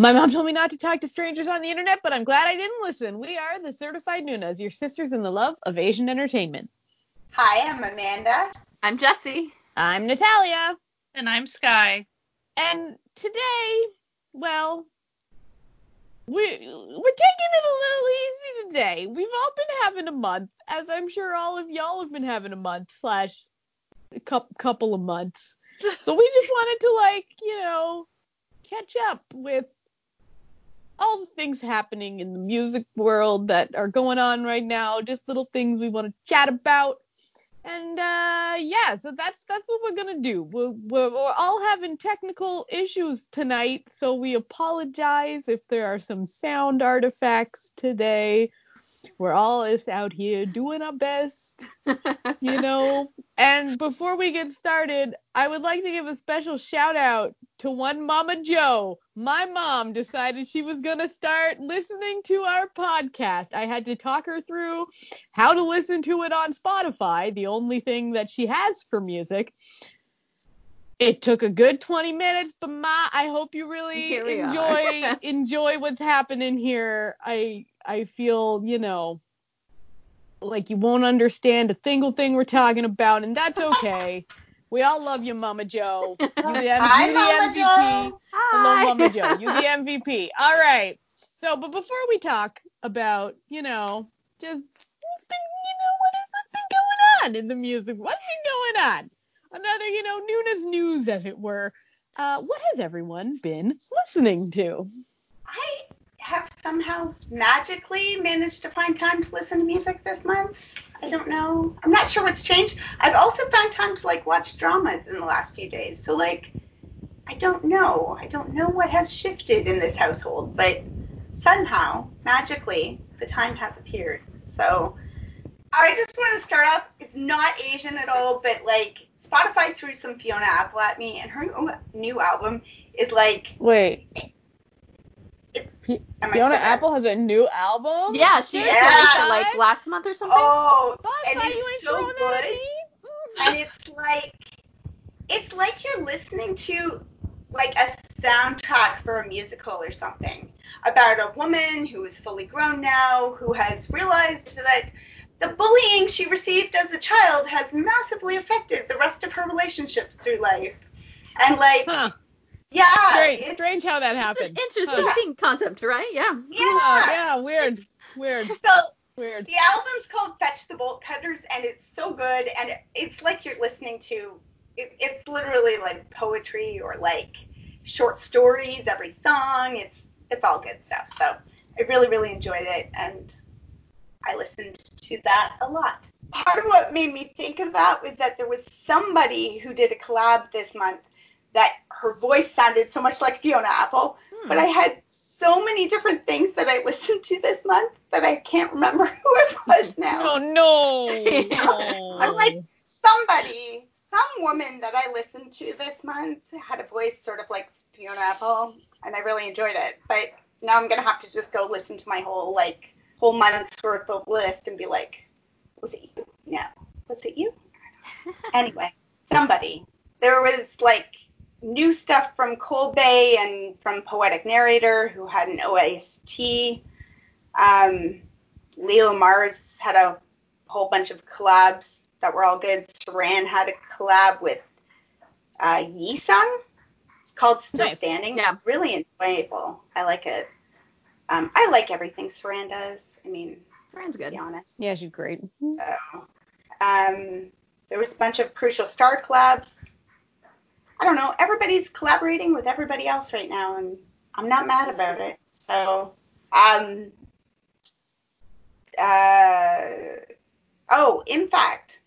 My mom told me not to talk to strangers on the internet, but I'm glad I didn't listen. We are the Certified Nunas, your sisters in the love of Asian entertainment. Hi, I'm Amanda. I'm Jessie. I'm Natalia. And I'm Sky. And today, well, we, we're taking it a little easy today. We've all been having a month, as I'm sure all of y'all have been having a month slash a couple of months. So we just wanted to like, you know, catch up with all the things happening in the music world that are going on right now, just little things we want to chat about. And uh, yeah, so that's that's what we're gonna do. We're, we're, we're all having technical issues tonight, so we apologize if there are some sound artifacts today. We're all just out here doing our best, you know. And before we get started, I would like to give a special shout out to one Mama Joe. My mom decided she was going to start listening to our podcast. I had to talk her through how to listen to it on Spotify, the only thing that she has for music. It took a good 20 minutes, but Ma, I hope you really enjoy enjoy what's happening here. I I feel, you know, like you won't understand a single thing we're talking about, and that's okay. we all love you, Mama Joe. You the, Hi, you the Mama MVP. Joe. Hello, Mama Joe. You the MVP. All right. So, but before we talk about, you know, just what's been, you know, what has been going on in the music? What's been going on? Another, you know, Nuna's news, as it were. Uh, what has everyone been listening to? I have somehow magically managed to find time to listen to music this month. I don't know. I'm not sure what's changed. I've also found time to like watch dramas in the last few days. So like I don't know. I don't know what has shifted in this household, but somehow magically the time has appeared. So I just want to start off. It's not Asian at all, but like Spotify threw some Fiona Apple at me, and her new album is like. Wait. Am Fiona still- Apple has a new album? Yeah, she Yeah. released it like last month or something. Oh, Fuck, and it's so throwing that at good. and it's like it's like you're listening to like a soundtrack for a musical or something about a woman who is fully grown now who has realized that the bullying she received as a child has massively affected the rest of her relationships through life and like Huh. Yeah Strange, strange how that It's an happened. interesting concept, right? Yeah. yeah Yeah, yeah, weird, weird, so weird. The album's called Fetch the Bolt Cutters, and it's so good, and it's like you're listening to. It, it's literally like poetry or like short stories. Every song, it's it's all good stuff. So I really really enjoyed it, and I listened to that a lot. Part of what made me think of that was that there was somebody who did a collab this month that her voice sounded so much like Fiona Apple, hmm. but I had so many different things that I listened to this month that I can't remember who it was now. Oh no. no. I'm like somebody, some woman that I listened to this month had a voice sort of like Fiona Apple, and I really enjoyed it. But now I'm gonna have to just go listen to my whole like whole month's worth of list and be like, was it you? No, was it you? anyway, somebody. There was like new stuff from Cold Bay and from Poetic Narrator, who had an OST. Um, Leo Mars had a whole bunch of collabs that were all good. Saran had a collab with uh, Yesung. It's called Still Nice. Standing. Yeah. Really enjoyable. I like it. Um, I like everything Saran does. I mean, to good. be honest. Yeah, she's great. So, um, there was a bunch of Crucial Star collabs. I don't know. Everybody's collaborating with everybody else right now, and I'm not mad about it. So, um, uh, oh, in fact,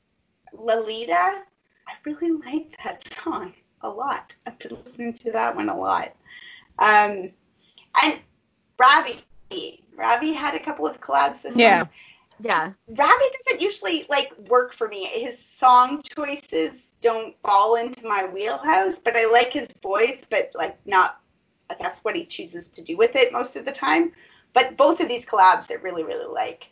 Lolita, I really like that song a lot. I've been listening to that one a lot. Um, and Ravi, Ravi had a couple of collabs this Yeah. month. Yeah. Ravi doesn't usually like work for me. His song choices don't fall into my wheelhouse, but I like his voice, but like not I guess what he chooses to do with it most of the time. But both of these collabs I really, really like.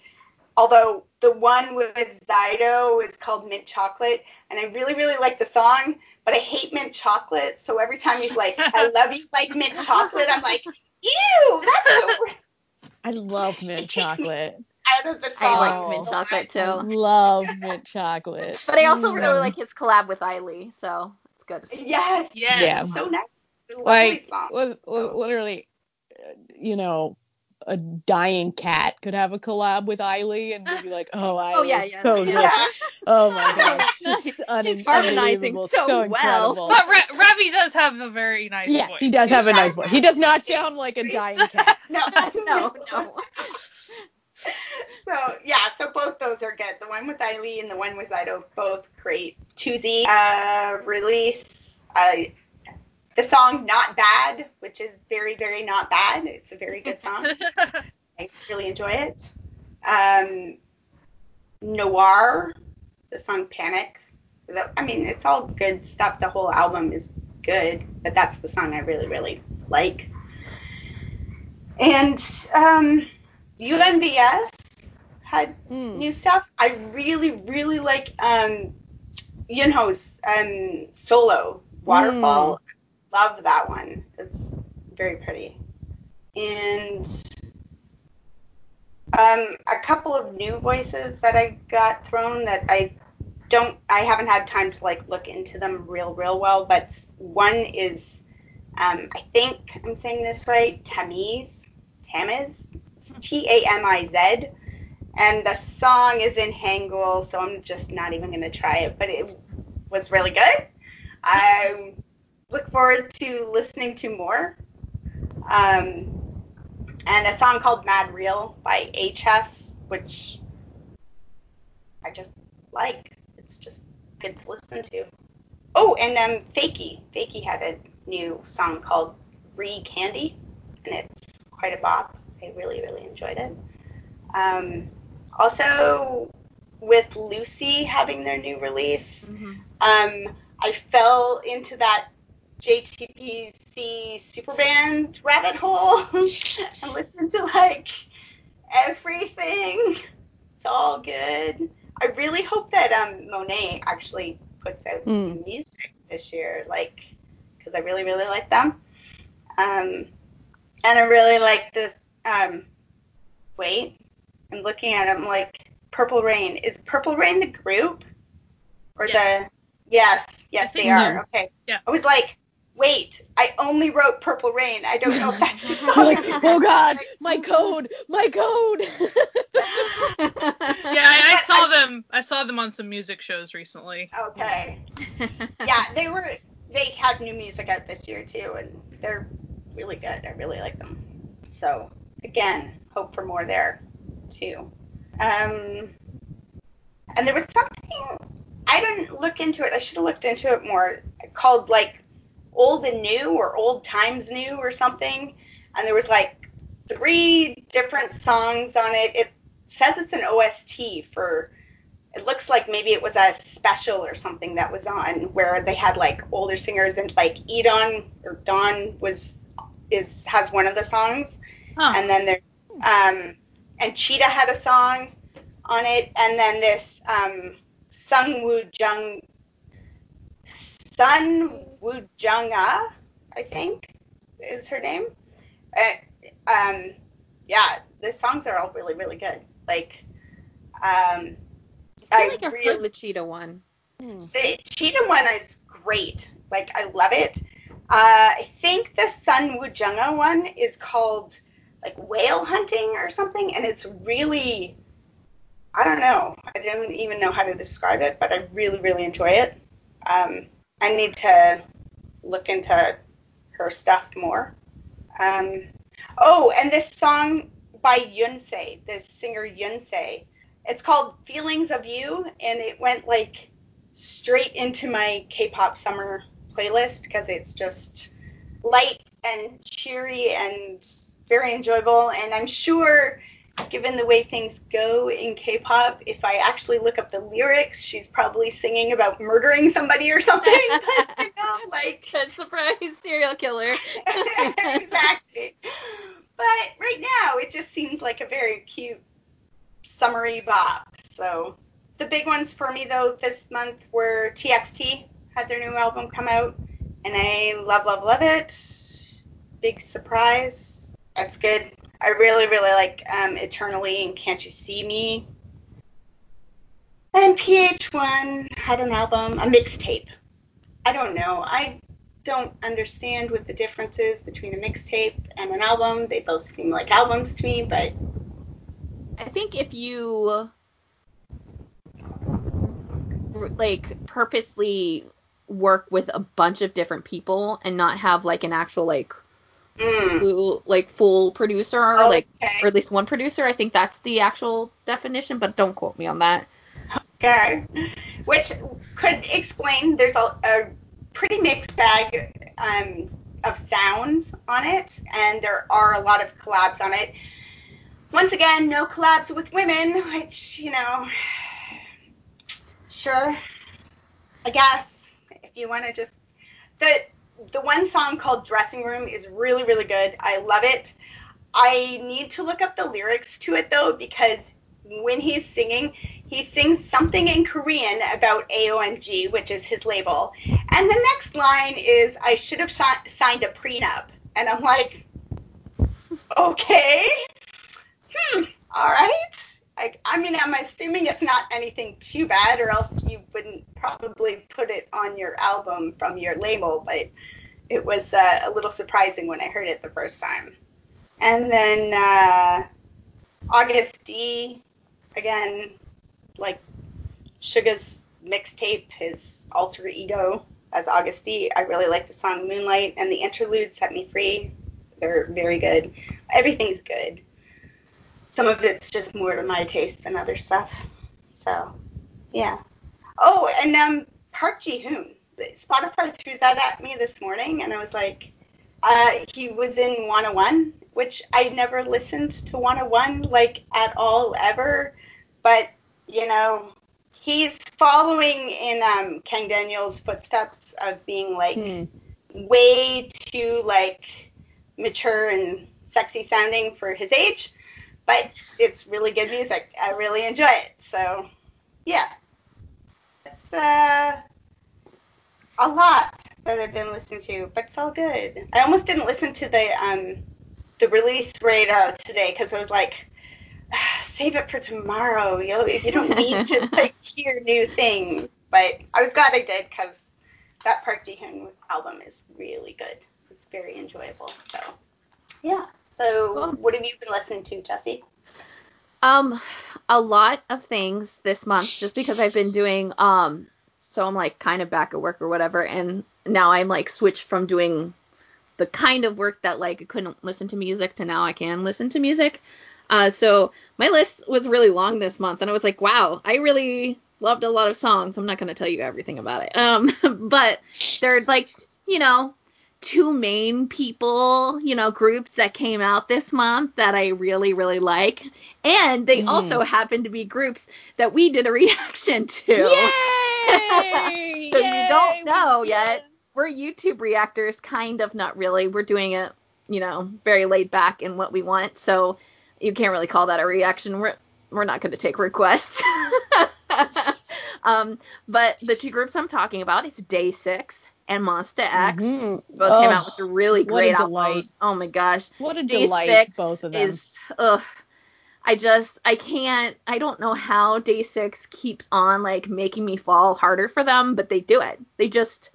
Although the one with Zydo is called Mint Chocolate, and I really, really like the song, but I hate mint chocolate. So every time he's like, I love you like mint chocolate, I'm like, ew, that's so I love mint takes me- chocolate. Out of the song. I like mint chocolate too. love mint chocolate. But I also really Mm. like his collab with Ailee, so it's good. Yes. Yes. Yeah. So nice. Like, song. li- li- literally, uh, you know, a dying cat could have a collab with Ailee and we'd be like, oh, Ailee, Oh, yeah, yeah. so. Yeah. Oh my gosh, she's, un- She's harmonizing unbelievable, so well. But Ra- Ravi does have a very nice Yes, voice. he does have a nice voice. He does not sound like a dying cat. No, no, no. So yeah, so both those are good. The one with Eileen and the one with Zido, both great. Tuesday uh, release uh, the song "Not Bad," which is very, very not bad. It's a very good song. I really enjoy it. Um, Noir, the song "Panic." The- I mean, it's all good stuff. The whole album is good, but that's the song I really, really like. And um, UMBS had Mm. new stuff. I really, really like um, Yunho's um, solo waterfall. Love that one. It's very pretty. And um, a couple of new voices that I got thrown that I don't, I haven't had time to like look into them real, real well. But one is, um, I think I'm saying this right, Tamiz, Tamiz, T A M I Z and the song is in Hangul, so I'm just not even going to try it. But it was really good. I look forward to listening to more. Um, and a song called Mad Real by HS, which I just like. It's just good to listen to. Oh, and um, Fakey. Fakey had a new song called Re Candy, and it's quite a bop. I really, really enjoyed it. Um, also, with Lucy having their new release, Mhm. um, I fell into that JTBC Superband rabbit hole and listened to like everything. It's all good. I really hope that um, Monet actually puts out Mm. some music this year, like, because I really, really like them. Um, and I really like this. Um, wait, I'm looking at them like Purple Rain. Is Purple Rain the group? Or Yes. the yes, yes they are. so. Okay. Yeah. I was like, wait, I only wrote Purple Rain. I don't know if that's the song. like, oh god, my code, my code. Yeah, I, I saw them. I saw them on some music shows recently. Okay. Yeah, they were they had new music out this year too and they're really good. I really like them. So, again, hope for more there too. Um and there was something I didn't look into it. I should have looked into it more. Called like old and new or old times new or something. And there was like three different songs on it. It says it's an OST for it looks like maybe it was a special or something that was on where they had like older singers and like Edon or Don was is has one of the songs Huh. and then there's um and Cheetah had a song on it and then this um Sung Woo Jung Sun Woo Jung Ah I think is her name uh, um yeah the songs are all really really good like um I feel like I've really- heard the cheetah one. the cheetah one is great. Like I love it. Uh, I think the Sun Wujunga one is called like whale hunting or something, and it's really I don't know. I don't even know how to describe it, but I really really enjoy it. Um, I need to look into her stuff more. Um, oh, and this song by Yunse, this singer Yunse, it's called Feelings of You, and it went like straight into my K-pop summer playlist because it's just light and cheery and very enjoyable. And I'm sure, given the way things go in K-pop, if I actually look up the lyrics, she's probably singing about murdering somebody or something. But, you know, like Good surprise, serial killer. exactly. But right now, it just seems like a very cute summery bop. So the big ones for me though this month were TXT had their new album come out, and I love love love it. Big surprise. That's good. I really, really like um, Eternally and Can't You See Me. And PH1 had an album, a mixtape. I don't know. I don't understand what the difference is between a mixtape and an album. They both seem like albums to me, but I think if you like purposely work with a bunch of different people and not have like an actual like mm, full, like full producer or like or at least one producer, I think that's the actual definition, but don't quote me on that. Okay. Which could explain there's a, a pretty mixed bag um, of sounds on it, and there are a lot of collabs on it. Once again, no collabs with women, which, you know, sure, I guess, if you want to just. The, the one song called Dressing Room is really, really good. I love it. I need to look up the lyrics to it, though, because when he's singing, he sings something in Korean about AOMG, which is his label. And the next line is, I should have si- signed a prenup. And I'm like, okay. Hmm, all right. I, I mean, I'm assuming it's not anything too bad, or else you wouldn't probably put it on your album from your label. But it was uh, a little surprising when I heard it the first time. And then uh, Agust D, again, like Suga's mixtape, his alter ego as Agust D. I really like the song Moonlight, and the interlude Set Me Free. They're very good. Everything's good. Some of it's just more to my taste than other stuff. So, yeah. Oh, and um, Park Ji Hoon. Spotify threw that at me this morning, and I was like, uh, he was in 101, which I never listened to 101 like at all ever, but you know, he's following in um, Kang Daniel's footsteps of being like Hmm. way too like mature and sexy sounding for his age, but it's really good music. I really enjoy it. So, yeah, it's uh, a lot that I've been listening to, but it's all good. I almost didn't listen to the um the release radar today because I was like, "Ah, save it for tomorrow. You you don't need to like hear new things. But I was glad I did because that Park Ji Hoon album is really good. It's very enjoyable. So yeah. So Cool. what have you been listening to, Jesse? Um, a lot of things this month just because I've been doing um so I'm like kind of back at work or whatever and now I'm like switched from doing the kind of work that like I couldn't listen to music to now I can listen to music. Uh so my list was really long this month and I was like, wow, I really loved a lot of songs. I'm not going to tell you everything about it. Um but they're like, you know, two main people, you know, groups that came out this month that I really, really like. And they Mhm. also happen to be groups that we did a reaction to. Yay! So you don't know yet. We're YouTube reactors, kind of, not really. We're doing it, you know, very laid back in what we want. So you can't really call that a reaction. We're we're not going to take requests. um, but the two groups I'm talking about is Day Six and Monsta X. Mhm. Both came Oh, out with really great albums. Oh my gosh. What a Day delight, six both of them. is ugh. I just I can't I don't know how day six keeps on like making me fall harder for them, but they do it. They just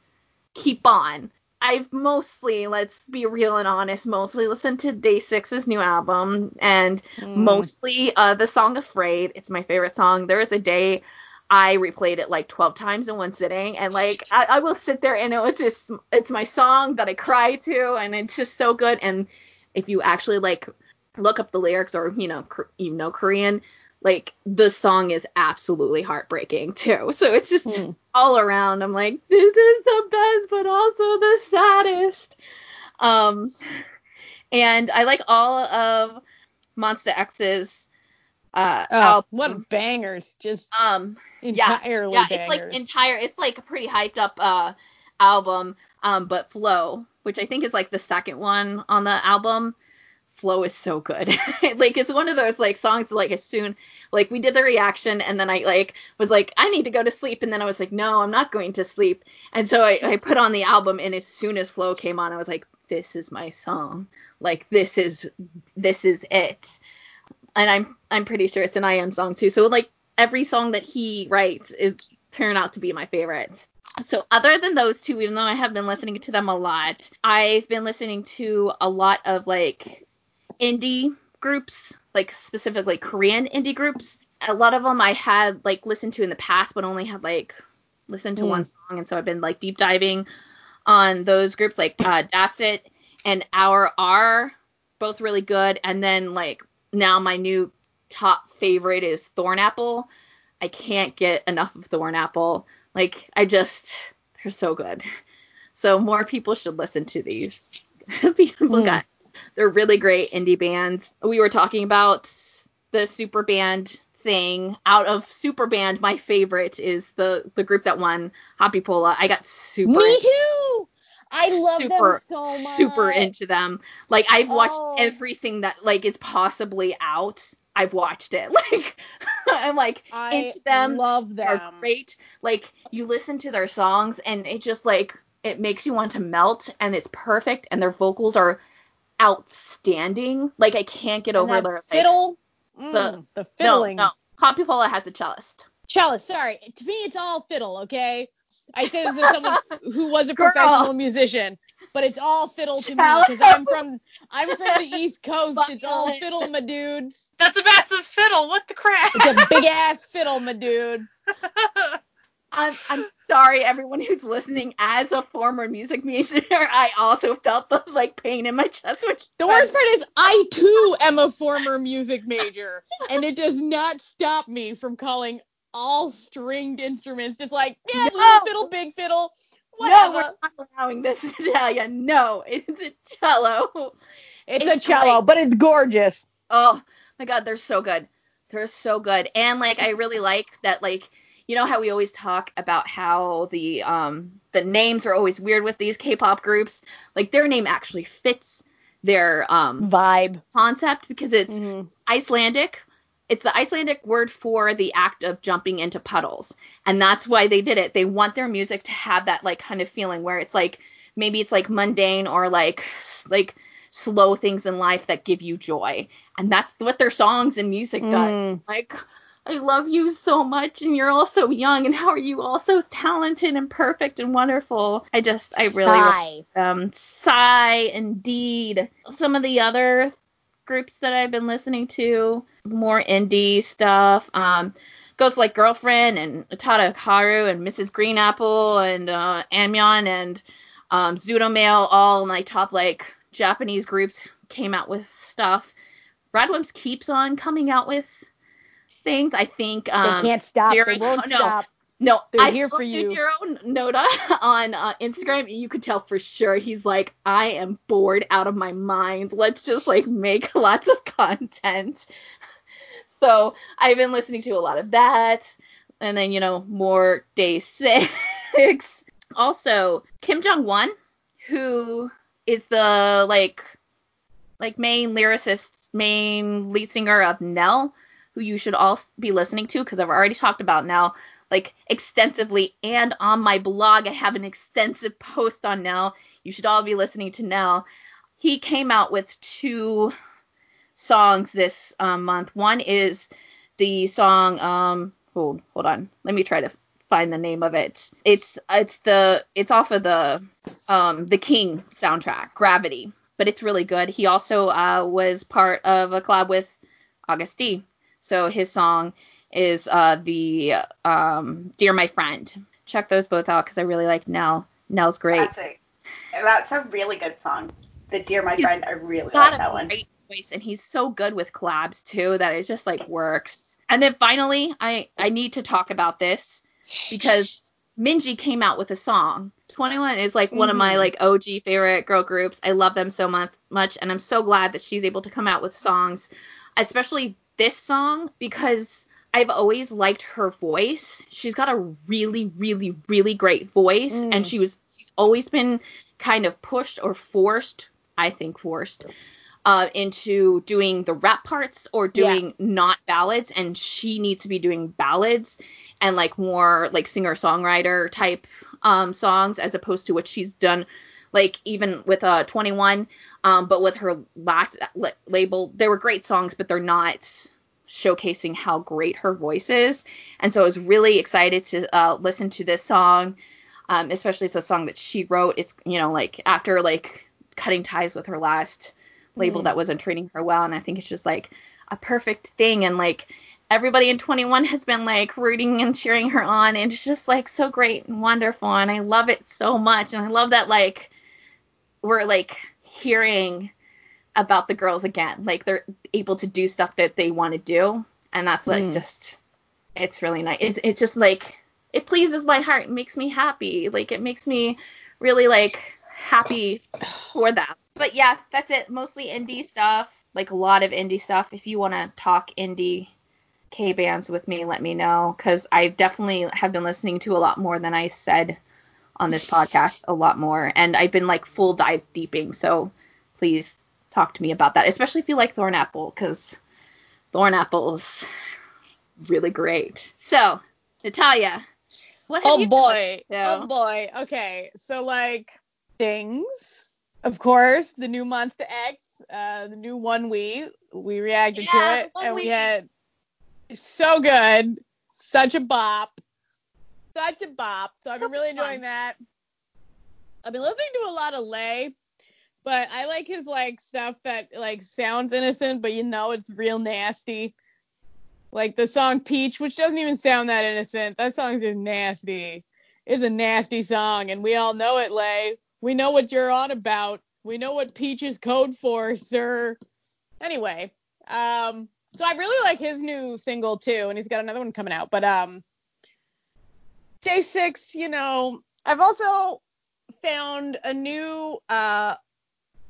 keep on. I've mostly, let's be real and honest, mostly listened to Day Six's new album and Mm. mostly uh the song Afraid. It's my favorite song. There was a day I replayed it like 12 times in one sitting and like I, I will sit there and it was just it's my song that I cry to and it's just so good. And if you actually like look up the lyrics or you know you know Korean like the song is absolutely heartbreaking too. So it's just Hmm. all around I'm like this is the best but also the saddest. Um and I like all of Monsta X's uh Oh, album what bangers! Just um yeah, entirely yeah, bangers. it's like entire. It's like a pretty hyped up uh album. Um, but Flow, which I think is like the second one on the album, Flow is so good. like it's one of those like songs like as soon like we did the reaction and then I like was like I need to go to sleep and then I was like no I'm not going to sleep and so I, I put on the album and as soon as Flow came on I was like this is my song. Like this is this is it. And I'm I'm pretty sure it's an I.M song too. So like every song that he writes is turn out to be my favorite. So other than those two, even though I have been listening to them a lot, I've been listening to a lot of like indie groups, like specifically Korean indie groups. A lot of them I had like listened to in the past, but only had like listened to Mm. one song, and so I've been like deep diving on those groups like uh, and Our R, both really good. And then like now my new top favorite is Thornapple. I can't get enough of Thornapple. Like I just they're so good. So more people should listen to these. people Hmm. got they're really great indie bands. We were talking about the super band thing. Out of super band, my favorite is the the group that won Hoppipolla. I got super Me too. I love super them so much. super into them. Like I've watched Oh. everything that like is possibly out. I've watched it. Like I'm like I into them. love them. are great. Like you listen to their songs and it just like it makes you want to melt and it's perfect and their vocals are outstanding. Like I can't get over their like, fiddle. Mm, the- the, fiddling. no. Hoppipolla has a cellist. Cellist, sorry. To me, it's all fiddle, okay? I say this as someone who was a Girl. professional musician, but it's all fiddle to me because I'm from I'm from the East Coast. It's all fiddle, my dudes. That's a massive fiddle. What the crap? It's a big ass fiddle, my dude. I'm I'm sorry everyone who's listening as a former music major, I also felt the like pain in my chest which The worst part is I too am a former music major, and it does not stop me from calling all stringed instruments just like yeah, No. little fiddle, big fiddle, whatever. No, we're not allowing this tell you. No, it's a cello. it's, it's a cello, but it's gorgeous. Oh my god, they're so good. They're so good. And like I really like that like you know how we always talk about how the um the names are always weird with these K-pop groups? Like their name actually fits their um Vibe. concept because it's Mhm. Icelandic. It's the Icelandic word for the act of jumping into puddles. And that's why they did it. They want their music to have that like kind of feeling where it's like maybe it's like mundane or like like slow things in life that give you joy. And that's what their songs and music does. Mm. Like I love you so much and you're all so young and how are you all so talented and perfect and wonderful. I just I really Sigh. um, Psy, indeed. Some of the other groups that I've been listening to, more indie stuff. Um, Ghost Like Girlfriend and Utada Hikaru and Mrs. Green Apple and uh, Aimyon and um, Zutomayo, all my top like Japanese groups came out with stuff. Radwimps keeps on coming out with things. I think um, they can't stop. they won't no, stop. No, They're I here for you. Your own Noda on uh, Instagram, and you could tell for sure he's like, I am bored out of my mind. Let's just like make lots of content. So I've been listening to a lot of that, and then you know more Day Six. also, Kim Jong Wan, who is the like like main lyricist, main lead singer of Nell, who you should all be listening to because I've already talked about Nell like extensively and on my blog I have an extensive post on Nell. You should all be listening to Nell. He came out with two songs this um, month. One is the song um hold hold on. Let me try to find the name of it. It's it's the it's off of the um the King soundtrack, Gravity. But it's really good. He also uh, was part of a collab with Agust D. So his song is uh, the um, Dear My Friend. Check those both out because I really like Nell. Nell's great. That's a that's a really good song. The Dear My He's Friend, I really like that one. great voice and he's so good with collabs too that it just like works. And then finally, I I need to talk about this because Minzy came out with a song. 2NE1 is like one of my Mhm. like OG favorite girl groups. I love them so much much and I'm so glad that she's able to come out with songs, especially this song because I've always liked her voice. She's got a really really really great voice Mm. and she was she's always been kind of pushed or forced, I think forced uh, into doing the rap parts or Yeah. doing not ballads, and she needs to be doing ballads and like more like singer songwriter type um, songs as opposed to what she's done like even with uh 2NE1 um but with her last la- label there were great songs but they're not showcasing how great her voice is. And so i was really excited to uh listen to this song um especially it's a song that she wrote. It's you know like after like cutting ties with her last label Mhm. that wasn't treating her well. And i think it's just like a perfect thing. And like everybody in 2NE1 has been like rooting and cheering her on. And it's just like so great and wonderful. And I love it so much. And I love that like we're like hearing about the girls again. Like they're able to do stuff that they want to do. And that's like Mm. just it's really nice. It's, it's just like it pleases my heart. It makes me happy. Like it makes me really like happy for them. But yeah that's it. Mostly indie stuff. Like a lot of indie stuff. If you want to talk indie K bands with me, let me know. Because I definitely have been listening to a lot more than I said on this podcast, a lot more, and I've been like full dive deeping. So please talk to me about that, especially if you like Thorn Apple because Thorn Apple is really great. So Natalia, what have Oh you boy. been listening to? Oh boy. Okay. So like things. Of course, the new Monsta X, uh, the new ONEWE. We reacted Yeah, to it, and we We. had so good, such a bop, such a bop. So I've been really fun. enjoying that. I've been listening to a lot of Lay, but I like his like stuff that like sounds innocent, but you know it's real nasty. Like the song Peach, which doesn't even sound that innocent. That song's just nasty. It's a nasty song, and we all know it, Lay. We know what you're on about. We know what Peach is code for, sir. Anyway, um, so I really like his new single too, and he's got another one coming out. But um, Day Six, you know, I've also found a new uh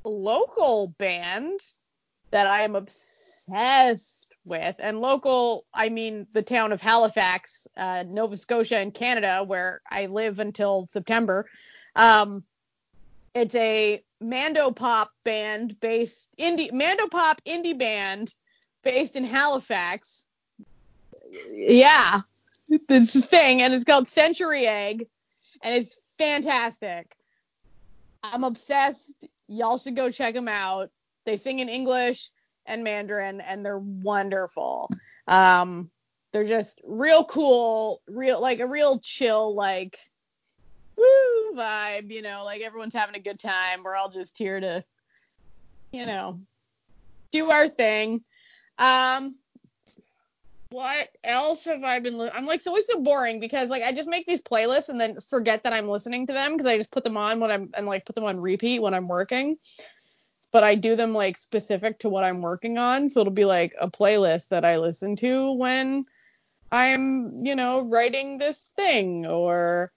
local band that I am obsessed with, and local, I mean the town of Halifax, uh, Nova Scotia in Canada, where I live until September. Um, it's a Mando pop band based indie Mando pop indie band based in Halifax. Yeah, it's a thing, and it's called Century Egg, and it's fantastic. I'm obsessed. Y'all should go check them out. They sing in English and Mandarin, and they're wonderful. Um, they're just real cool, real like a real chill, like woo vibe. You know, like everyone's having a good time. We're all just here to, you know, do our thing. Um, what else have I been? Li- I'm like, it's always so boring because like I just make these playlists and then forget that I'm listening to them because I just put them on when I'm and like put them on repeat when I'm working. But I do them like specific to what I'm working on, so it'll be like a playlist that I listen to when I'm, you know, writing this thing or,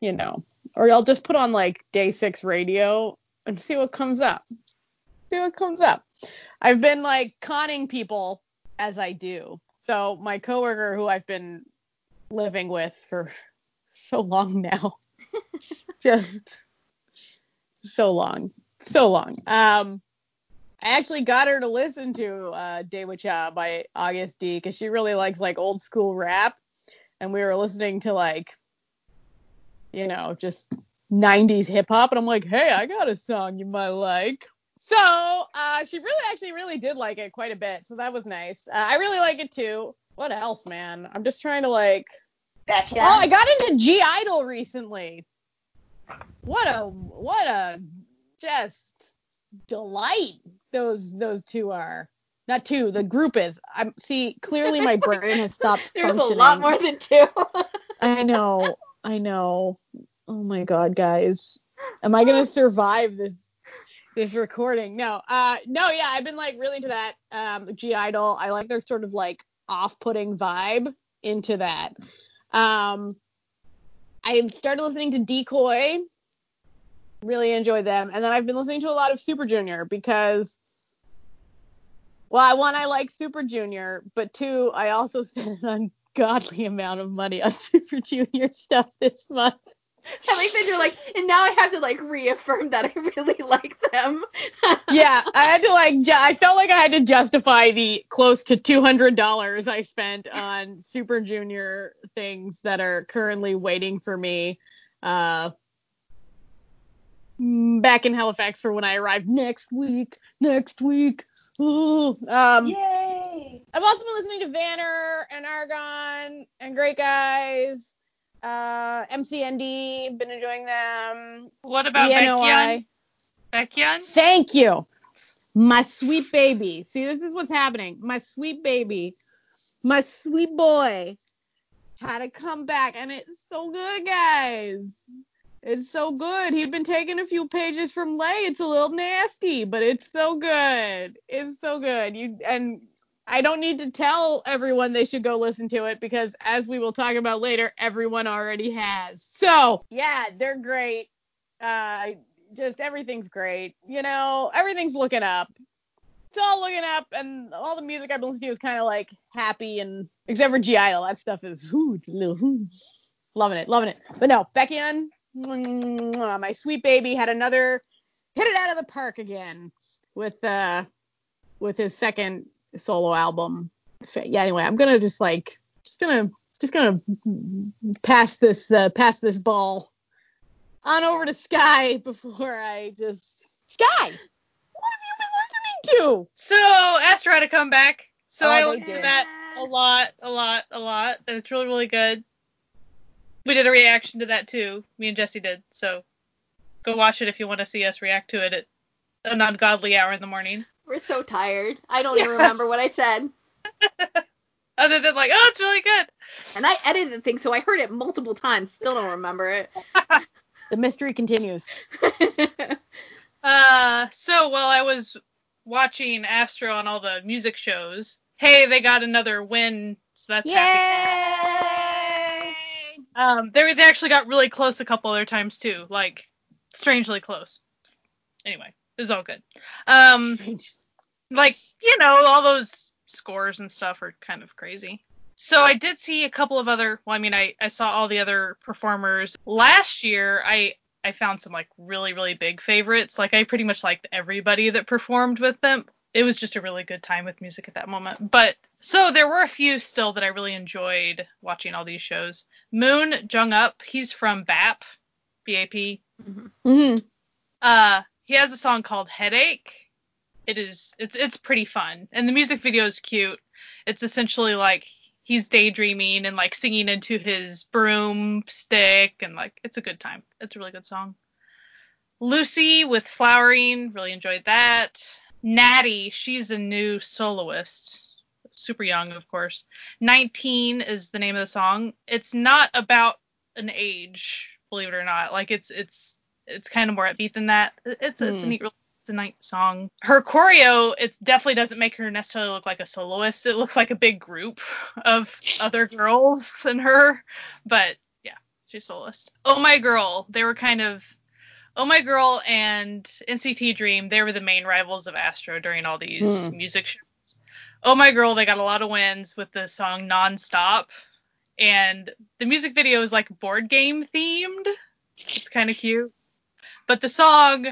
you know, or I'll just put on like day six radio and see what comes up. See what comes up. I've been like conning people as I do. So my coworker who I've been living with for so long now, just so long, so long. Um, I actually got her to listen to uh, Daechwita by Agust D because she really likes like old school rap, and we were listening to like, you know, just 90s hip hop, and I'm like, hey, I got a song you might like. So uh, she really actually really did like it quite a bit, so that was nice. Uh, I really like it too. What else, man? I'm just trying to like. Oh, I got into (G)I-DLE recently. What a what a just delight those those two are. Not two, the group is. I'm see clearly my brain has stopped There's a lot more than two. I know, I know. Oh my god, guys. Am I gonna survive this this recording? No. Uh no, yeah, I've been like really into that um (G)I-DLE. I like their sort of like off-putting vibe into that. Um I started listening to Decoy. Really enjoyed them. And then I've been listening to a lot of Super Junior because well, one, I like Super Junior, but two, I also spent an ungodly amount of money on Super Junior stuff this month. I like that you're like, and now I have to like reaffirm that I really like them. yeah, I had to like, ju- I felt like I had to justify the close to two hundred dollars I spent on Super Junior things that are currently waiting for me. Uh, mm, back in Halifax for when I arrive next week. Next week. Ooh. Um, Yay! I've also been listening to Vanner and Argon and Great Guys. Uh, MCND, been enjoying them. What about BNOI. Baekhyun? Thank you. My sweet baby. See, this is what's happening. My sweet baby, my sweet boy had to come back, and it's so good, guys. It's so good. He'd been taking a few pages from Lay. It's a little nasty, but it's so good. It's so good. You and I don't need to tell everyone they should go listen to it because as we will talk about later, everyone already has. So, yeah, they're great. Uh just everything's great. You know, everything's looking up. It's all looking up, and all the music I've been listening to is kind of like happy, and except for GI, all that stuff is ooh, it's a little ooh. loving it, loving it. But no, Baekhyun, mwah, my sweet baby, had another hit it out of the park again with uh with his second solo album. Yeah, anyway, I'm gonna just like just gonna just gonna pass this uh, pass this ball on over to Sky before I just Sky. What have you been listening to? So Astro had to come back. So Oh, I listened to that a lot, a lot, a lot, and it's really, really good. We did a reaction to that too. Me and Jesse did. So go watch it if you want to see us react to it at an ungodly hour in the morning. We're so tired. I don't even remember what I said. Other than like, oh, it's really good. And I edited the thing, so I heard it multiple times. Still don't remember it. The mystery continues. Uh, so while I was watching Astro on all the music shows, hey, they got another win, so that's happy. Yay! Um, they they actually got really close a couple other times too, like strangely close. Anyway, it was all good. Um, like you know, all those scores and stuff are kind of crazy. So I did see a couple of other. Well, I mean, I I saw all the other performers last year. I I found some like really really big favorites. Like I pretty much liked everybody that performed with them. It was just a really good time with music at that moment. But so there were a few still that I really enjoyed watching all these shows. Moon Jong Up, he's from BAP, BAP. hmm Uh, he has a song called Headache. It is it's it's pretty fun, and the music video is cute. It's essentially like he's daydreaming and like singing into his broomstick, and like it's a good time. It's a really good song. Lucy with Flowering, really enjoyed that. Natty, she's a new soloist, super young, of course. 19 is the name of the song. It's not about an age, believe it or not. Like it's it's it's kind of more upbeat than that. It's it's a Hmm. neat it's a nice song. Her choreo, it definitely doesn't make her necessarily look like a soloist. It looks like a big group of other girls and her, but yeah, she's soloist. Oh my girl, they were kind of Oh My Girl and NCT Dream, they were the main rivals of Astro during all these Hmm. music shows. Oh My Girl, they got a lot of wins with the song Nonstop. And the music video is like board game themed. It's kind of cute. But the song,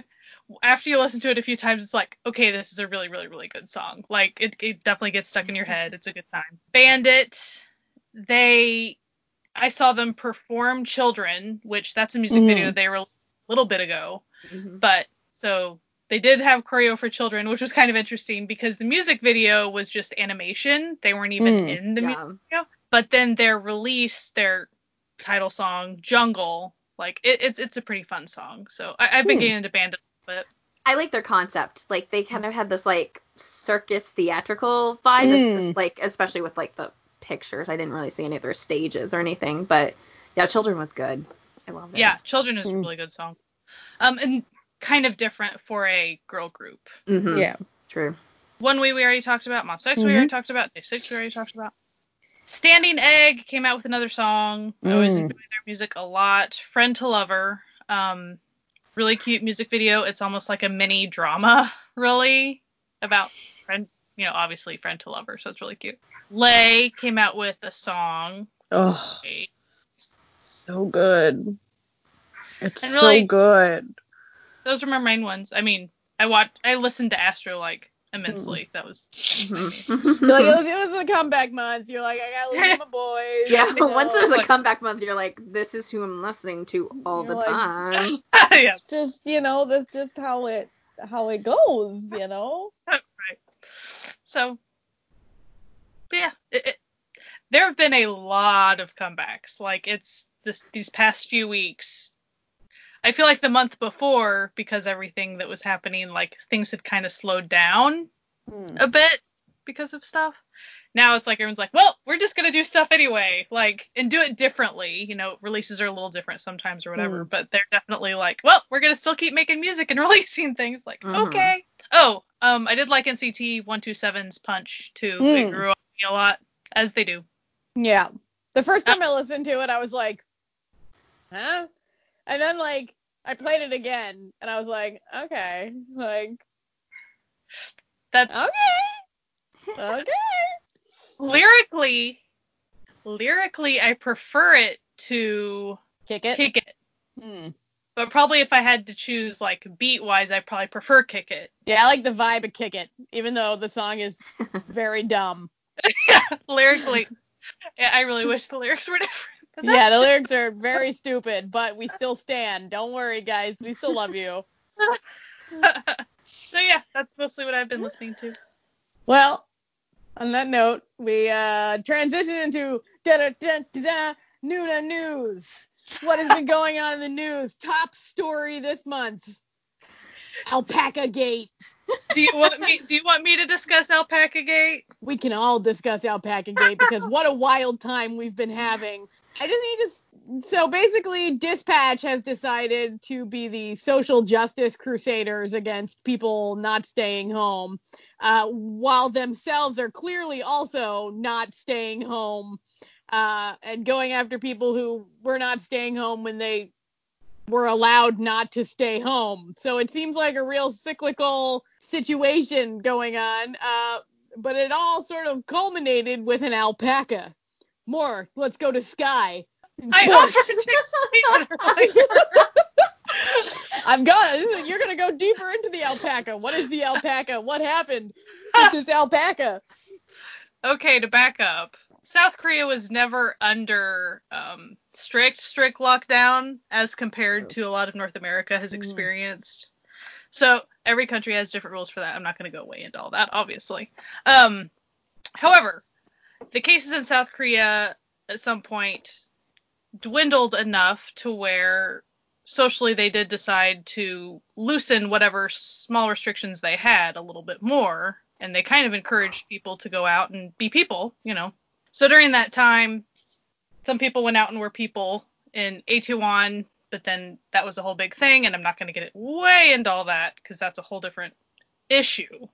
after you listen to it a few times, it's like, okay, this is a really, really, really good song. Like, it, it definitely gets stuck in your head. It's a good time. BVNDIT, they, I saw them perform Children, which that's a music Mhm. video they were a little bit ago. Mhm. But so they did have choreo for children, which was kind of interesting because the music video was just animation. They weren't even Mm. in the music video. But then their release, their title song, Jungle, like it, it's it's a pretty fun song. So I, I've been Hmm. getting into BVNDIT a little bit. I like their concept. Like they kind of had this like circus theatrical vibe, Mm. It's just, like especially with like the pictures. I didn't really see any of their stages or anything, but yeah, Children was good. I love it. Yeah, Children is a Mm. really good song. Um, and kind of different for a girl group. Mm-hmm. Yeah. True. ONEWE we already talked about. Monsta X Mhm. we already talked about. Day Six we already talked about. Standing Egg came out with another song. I always Mm. enjoy their music a lot. Friend to Lover. Um, really cute music video. It's almost like a mini drama, really, about friend. You know, obviously friend to lover, so it's really cute. Lay came out with a song. Oh, so good. It's really- so good. Those are my main ones. I mean, I watched, I listened to Astro like a immensely. That was. Mhm. You're like, it was, it was a comeback month. You're like, I gotta listen to my boys. yeah, you know. once there's a like- comeback month, you're like, this is who I'm listening to all You're the like- time. yeah. It's just you know that's just how it how it goes. You know. right. So, yeah, it, it, there have been a lot of comebacks. Like it's this these past few weeks. I feel like the month before, because everything that was happening, like things had kind of slowed down Hmm. a bit because of stuff. Now it's like everyone's like, well, we're just gonna do stuff anyway, like and do it differently. You know, releases are a little different sometimes or whatever, Mm. but they're definitely like, well, we're gonna still keep making music and releasing things. Like, Mhm. okay. Oh, um, I did like NCT 127's Punch too. It Mm. grew on me a lot, as they do. Yeah. The first time I listened to it, I was like, huh? And then like I played it again, and I was like, okay, like That's okay, okay. lyrically, lyrically, I prefer it to Kick it. Kick It. Hmm. But probably if I had to choose like beat wise, I probably prefer Kick It. Yeah, I like the vibe of Kick It, even though the song is very dumb. lyrically. Yeah, I really wish the lyrics were different. But Yeah, the lyrics are very stupid, but we still stand. Don't worry, guys. We still love you. so yeah, that's mostly what I've been listening to. Well, on that note, we uh transition into da da da da da Nuna news. What has been going on in the news? Top story this month. Alpaca Gate. Do you want me? Do you want me to discuss Alpaca Gate? We can all discuss Alpaca Gate because what a wild time we've been having. I just need to. So basically, Dispatch has decided to be the social justice crusaders against people not staying home, uh, while themselves are clearly also not staying home uh, and going after people who were not staying home when they were allowed not to stay home. So it seems like a real cyclical situation going on. Uh, but it all sort of culminated with an alpaca. More, let's go to Sky. I offered to explain. I'm going. You're gonna go deeper into the alpaca. What is the alpaca? What happened with this alpaca? okay, to back up, South Korea was never under um, strict, strict lockdown as compared to a lot of North America has Mhm. experienced. So every country has different rules for that. I'm not going to go way into all that, obviously. Um, however, the cases in South Korea at some point dwindled enough to where socially they did decide to loosen whatever small restrictions they had a little bit more and they kind of encouraged people to go out and be people you know. So during that time some people went out and were people in A21 but then that was a whole big thing and I'm not going to get it way into all that because that's a whole different issue.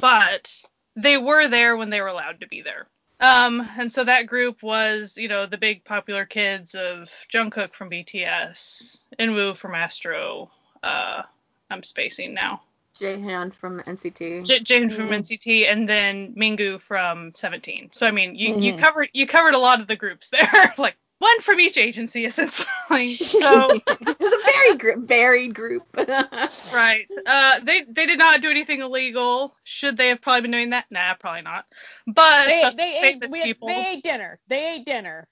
But they were there when they were allowed to be there um, and so that group was, you know, the big popular kids of Jungkook from BTS, Eunwoo from Astro. Uh, I'm spacing now. Jaehyun from NCT. J- James from Mhm. NCT, and then Mingyu from 17. So I mean, you, you Mhm. covered you covered a lot of the groups there, like one from each agency essentially. So it was a very gr- varied group. right, uh, they they did not do anything illegal. Should they have probably been doing that? Nah, probably not. But They they ate we, people. they ate dinner. They ate dinner.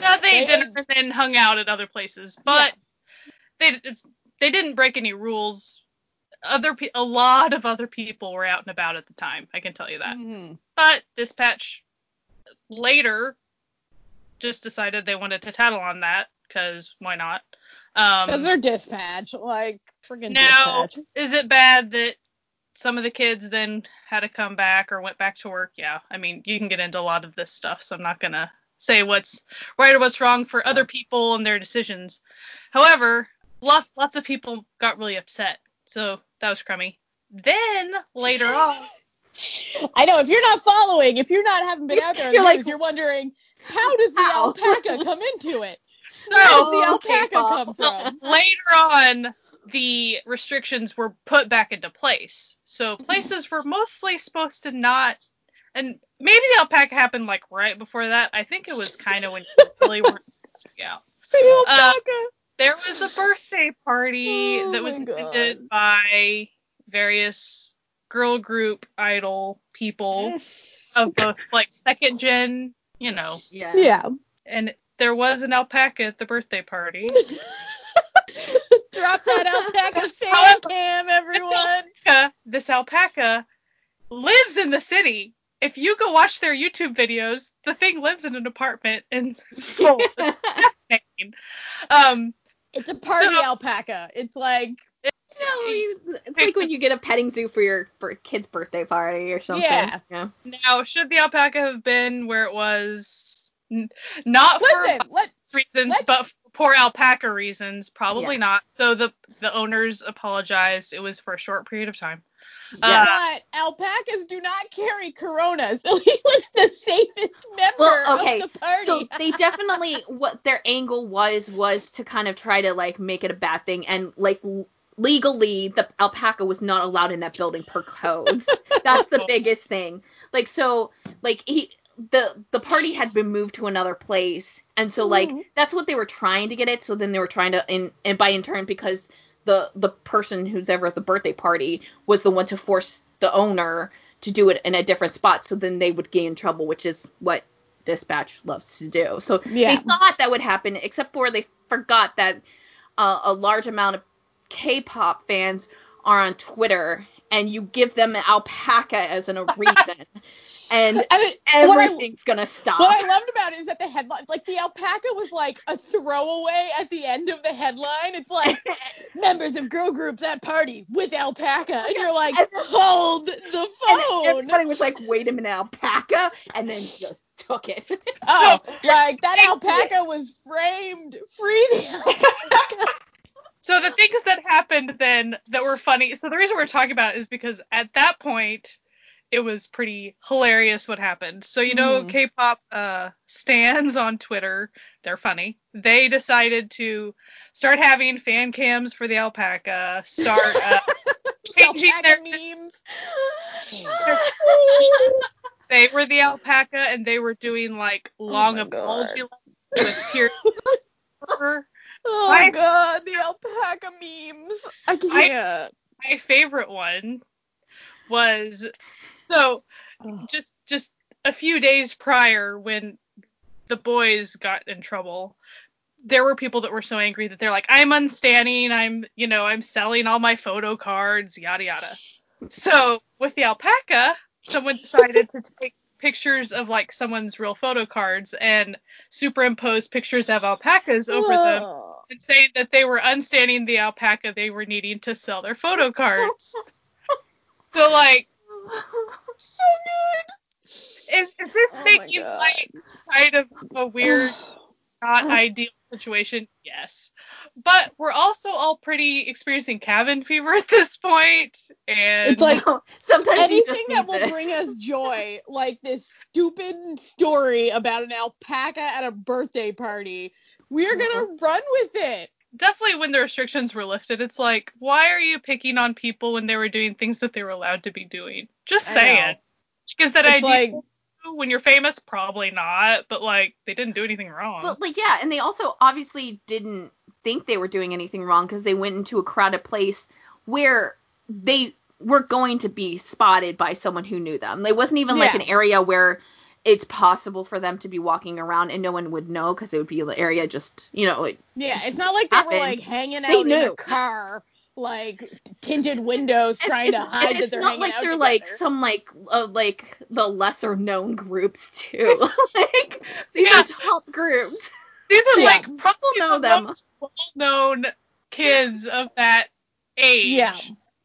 No, they, They ate dinner ate- and then hung out at other places, but they it's, they didn't break any rules. Other pe- a lot of other people were out and about at the time. I can tell you that. Mhm. But Dispatch later just decided they wanted to tattle on that because why not? Because Um, they're dispatch, like friggin' now, dispatch. is it bad that some of the kids then had to come back or went back to work? Yeah, I mean, you can get into a lot of this stuff, so I'm not gonna say what's right or what's wrong for other people and their decisions. However, lots lots of people got really upset, so that was crummy. Then later on, I know if you're not following, if you're not haven't been out there, You're like, you're wondering how does the how? alpaca come into it? Where does the alpaca Paul. come So from? later on, the restrictions were put back into place. So places were mostly supposed to not, and maybe the alpaca happened like right before that. I think it was kind of when you really weren't supposed to be out. The Uh, alpaca. There was a birthday party Oh that was attended by various girl group idol people of both like second gen, you know, Yeah. Yeah. and there was an alpaca at the birthday party. Drop that alpaca fan cam, everyone. alpaca, this alpaca lives in the city. If you go watch their YouTube videos, the thing lives in an apartment in Seoul. It's. Um, It's a party So- alpaca. It's like No, it's like when you get a petting zoo for your for kid's birthday party or something. Yeah. yeah. now, should the alpaca have been where it was? N- not for let reasons, let's- but for poor alpaca reasons, probably Yeah. not. So the the owners apologized. It was for a short period of time. Yeah. Uh, but alpacas do not carry corona, so he was the safest member Well, okay, of the party. So they definitely what their angle was was to kind of try to like make it a bad thing and like l- legally the alpaca was not allowed in that building per codes. That's the biggest thing. Like so like he the the party had been moved to another place and so like Mhm. that's what they were trying to get it so then they were trying to in and by in turn because the the person who's ever at the birthday party was the one to force the owner to do it in a different spot so then they would get in trouble which is what dispatch loves to do so Yeah. they thought that would happen except for they forgot that uh, a large amount of k-pop fans are on twitter and you give them an alpaca as an, a reason and I mean, what I- everything's gonna stop What I loved about it is that the headline, like the alpaca was like a throwaway at the end of the headline. It's like members of girl groups at party with alpaca, and you're like, And- hold the phone. and everybody was like wait a minute alpaca and then just took it Oh, like that alpaca was framed. Free the alpaca. So the things that happened then that were funny. So the reason we're talking about it is because at that point it was pretty hilarious what happened. So you know Mhm. K-pop uh stands on Twitter, they're funny. They decided to start having fan cams for the alpaca, start uh, changing alpaca their memes. they were the alpaca and they were doing like long my apology with tears. Oh My- god, the alpaca memes. I can't. my favorite one was so oh. just just a few days prior when the boys got in trouble there were people that were so angry that they're like i'm unstanning i'm you know i'm selling all my photo cards yada yada so with the alpaca someone decided to take pictures of like someone's real photo cards and superimpose pictures of alpacas over them Oh. and saying that they were unstanding the alpaca they were needing to sell their photo cards. so like, So good. is, is this Oh making like kind of a weird, not ideal situation? Yes. But we're also all pretty experiencing cabin fever at this point, and It's like No, sometimes you just anything need that will this. bring us joy, like this stupid story about an alpaca at a birthday party. We're gonna mm-hmm. run with it. definitely when the restrictions were lifted, it's like, why are you picking on people when they were doing things that they were allowed to be doing? Just I saying. because that It's ideal? like when you're famous, probably not, but like they didn't do anything wrong. But like yeah, and they also obviously didn't think they were doing anything wrong because they went into a crowded place where they were going to be spotted by someone who knew them. It wasn't even like an area where it's possible for them to be walking around and no one would know because it would be an area just you know it, yeah, it's not like they were like hanging out in a car, like tinted windows, trying to hide that it's they're not hanging like out they're together. like some like uh, like the lesser known groups too. like these Yeah. are top groups. These are Yeah. like probably know the them. most well-known kids of that age. Yeah.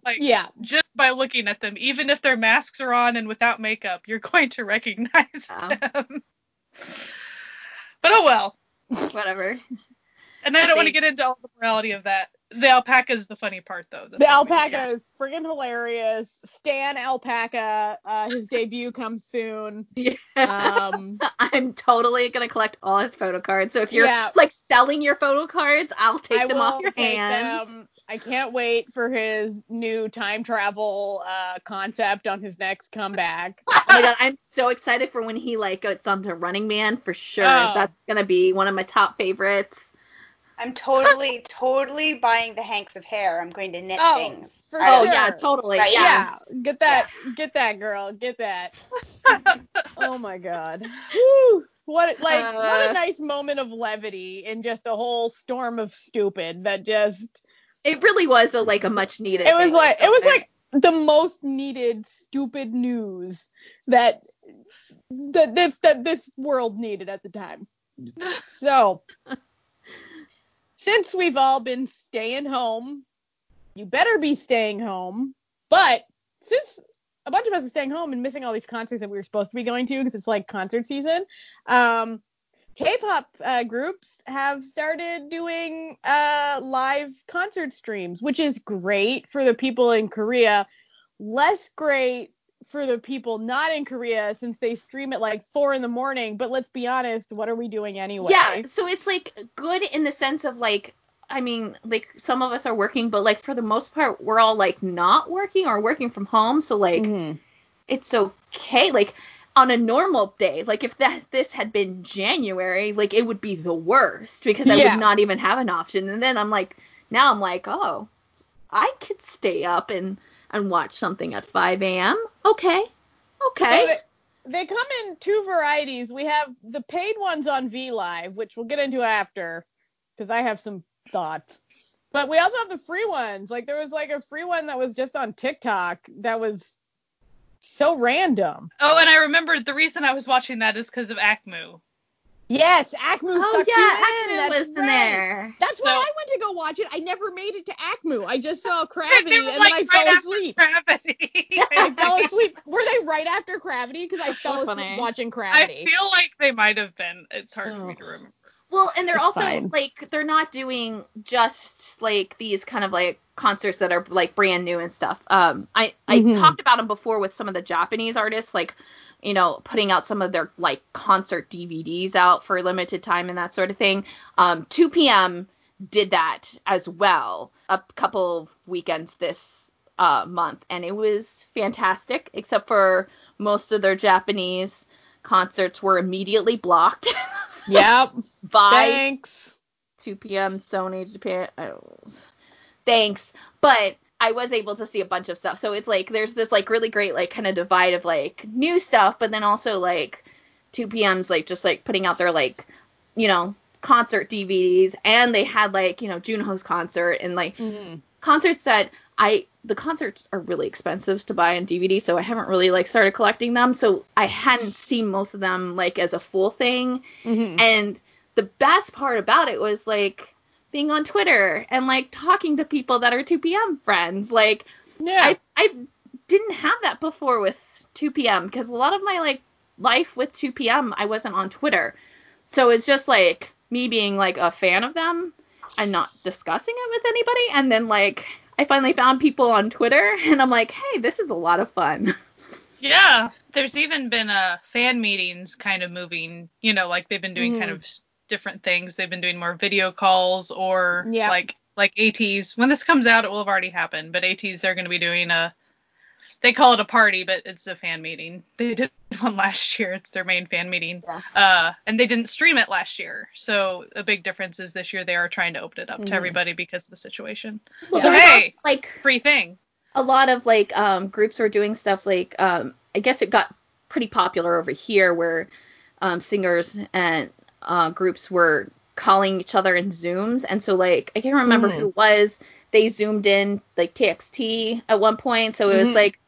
Like Yeah, just by looking at them, even if their masks are on and without makeup, you're going to recognize Oh. them. But oh well. Whatever. And I don't want to get into all the morality of that. The alpaca is the funny part though. the That's alpaca yeah. is friggin' hilarious. Stan alpaca, uh, his debut comes soon. Um, I'm totally gonna collect all his photo cards. So if you're Yeah. like selling your photo cards, I'll take I them will off your hands. them. I can't wait for his new time travel uh, concept on his next comeback. Oh my god, I'm so excited for when he like gets onto Running Man for sure. Oh. That's gonna be one of my top favorites. I'm totally, totally buying the hanks of hair. I'm going to knit Oh, things. for I Oh sure. yeah, totally. Right, Yeah. Yeah, get that, get that, girl, get that. oh my god. Whew. What like what Uh. a nice moment of levity in just a whole storm of stupid that just It really was a, like a much needed. it was thing. like it was like the most needed stupid news that that this that this world needed at the time. So since we've all been staying home, you better be staying home. But since a bunch of us are staying home and missing all these concerts that we were supposed to be going to because it's like concert season, um, K-pop uh, groups have started doing uh, live concert streams, which is great for the people in Korea. Less great for the people not in Korea since they stream at like four in the morning. But let's be honest, what are we doing anyway? Yeah, so it's like good in the sense of like I mean, like some of us are working, but like for the most part we're all like not working or working from home, so like Mhm. it's okay. Like on a normal day, like if that this had been January, like it would be the worst because I Yeah. would not even have an option. And then I'm like now I'm like, oh, I could stay up and and watch something at 5 a.m. Okay. So Okay. they, they come in two varieties. We have the paid ones on V Live, which we'll get into after, because I have some thoughts. But we also have the free ones. Like there was like a free one that was just on TikTok that was so random. Oh, and I remembered the reason I was watching that is because of AKMU. Yes, AKMU Oh sucked yeah, you in. Acme That's was in right. there. That's why So- I went to watch it. I never made it to AKMU. I just saw Gravity were, and like, then I right fell asleep. Gravity. I fell asleep. Were they right after Gravity? Because I fell so asleep funny. watching I feel like they might have been. It's hard for me Oh. to remember. Well, and they're It's also fine. like they're not doing just like these kind of like concerts that are like brand new and stuff. Um, I I Mhm. talked about them before with some of the Japanese artists, like you know putting out some of their like concert DVDs out for a limited time and that sort of thing. Um, 2PM did that as well a couple weekends this uh month, and it was fantastic, except for most of their Japanese concerts were immediately blocked. Yep. by Thanks. 2PM Sony Japan. Oh, thanks, but I was able to see a bunch of stuff. So it's like there's this like really great like kind of divide of like new stuff, but then also like 2PM's like just like putting out their like you know concert DVDs, and they had like you know Junho's concert and like Mhm. concerts that I the concerts are really expensive to buy on DVD, so I haven't really like started collecting them. So I hadn't seen most of them like as a full thing. Mhm. And the best part about it was like being on Twitter and like talking to people that are 2PM friends. Like Yeah. I I didn't have that before with 2PM because a lot of my like life with 2PM I wasn't on Twitter. So it's just like me being like a fan of them and not discussing it with anybody and then like I finally found people on Twitter and I'm like, "Hey, this is a lot of fun." Yeah, there's even been uh fan meetings kind of moving. You know, like they've been doing kind Mhm. of different things. They've been doing more video calls or Yeah. like like ATEEZ. When this comes out, it will have already happened. But ATEEZ they're going to be doing a. They call it a party, but it's a fan meeting. They did one last year. It's their main fan meeting. Yeah. Uh, and they didn't stream it last year. So a big difference is this year they are trying to open it up Mhm. to everybody because of the situation. Well, So, hey. like Free thing. a lot of like um groups were doing stuff like um I guess it got pretty popular over here where um singers and uh groups were calling each other in zooms and so like I can't remember Mhm. who it was they zoomed in like TXT at one point so it was Mhm. like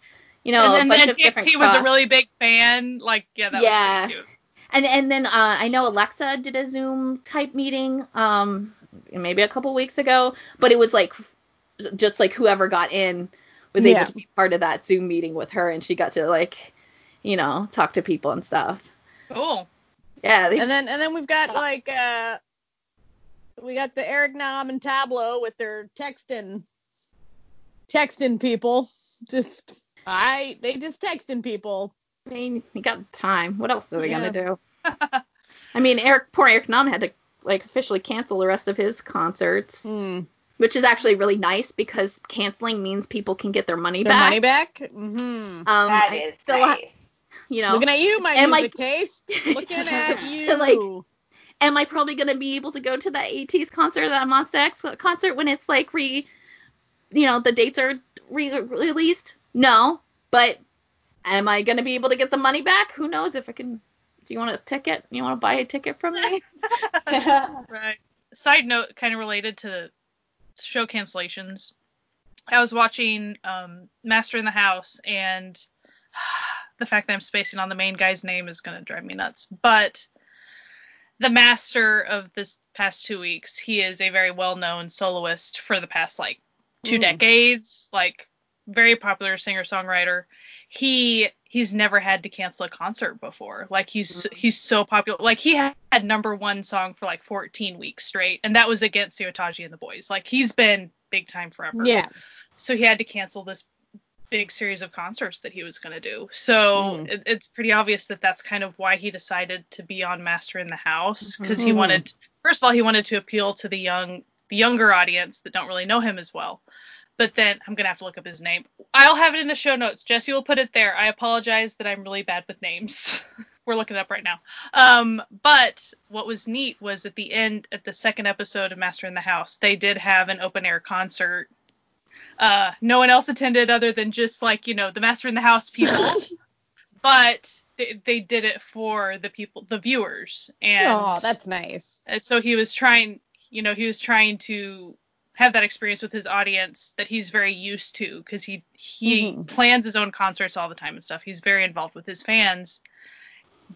you know a and bunch then of different TXT was a really big fan. Like, yeah, that Yeah. was pretty cute. and and then uh, I know Alexa did a Zoom type meeting um maybe a couple weeks ago, but it was like just like whoever got in was Yeah. able to be part of that Zoom meeting with her, and she got to like you know talk to people and stuff. Cool. Yeah, they, And then and then we've got like uh we got the Eric Nam and Tablo with their texting texting people. Just I they just texting people. I mean, you got time. What else are they Yeah. gonna do? I mean, Eric, poor Eric Nam had to like officially cancel the rest of his concerts, Hmm. which is actually really nice because canceling means people can get their money Their back. money back? Mm-hmm. Um, That I is still ha- nice. you know, Looking at you, my And, music like- taste. Looking at you. Like, am I probably gonna be able to go to that ATEEZ concert, that Monsta X concert when it's like re, you know, the dates are re- released? No, but am I gonna be able to get the money back? Who knows if I can. Do you want a ticket? You want to buy a ticket from me? Right. Side note, kind of related to show cancellations. I was watching um, Master in the House, and the fact that I'm spacing on the main guy's name is going to drive me nuts. But the master of this past two weeks, he is a very well known soloist for the past like two Mm. decades, like very popular singer songwriter. He he's never had to cancel a concert before. Like he's he's so popular. Like he had number one song for like 14 weeks straight, and that was against Seo Taiji and the Boys. Like he's been big time forever. Yeah. So he had to cancel this big series of concerts that he was going to do. So Mm. it, it's pretty obvious that that's kind of why he decided to be on Master in the House because he Mhm. wanted first of all he wanted to appeal to the young the younger audience that don't really know him as well. But then I'm gonna have to look up his name. I'll have it in the show notes. Jesse will put it there. I apologize that I'm really bad with names. We're looking it up right now. Um, but what was neat was at the end, at the second episode of Master in the House, they did have an open air concert. Uh, no one else attended other than just like you know the Master in the House people, but they, they did it for the people, the viewers, and Oh, that's nice. and so he was trying, you know, he was trying to have that experience with his audience that he's very used to because he he Mhm. plans his own concerts all the time and stuff. He's very involved with his fans,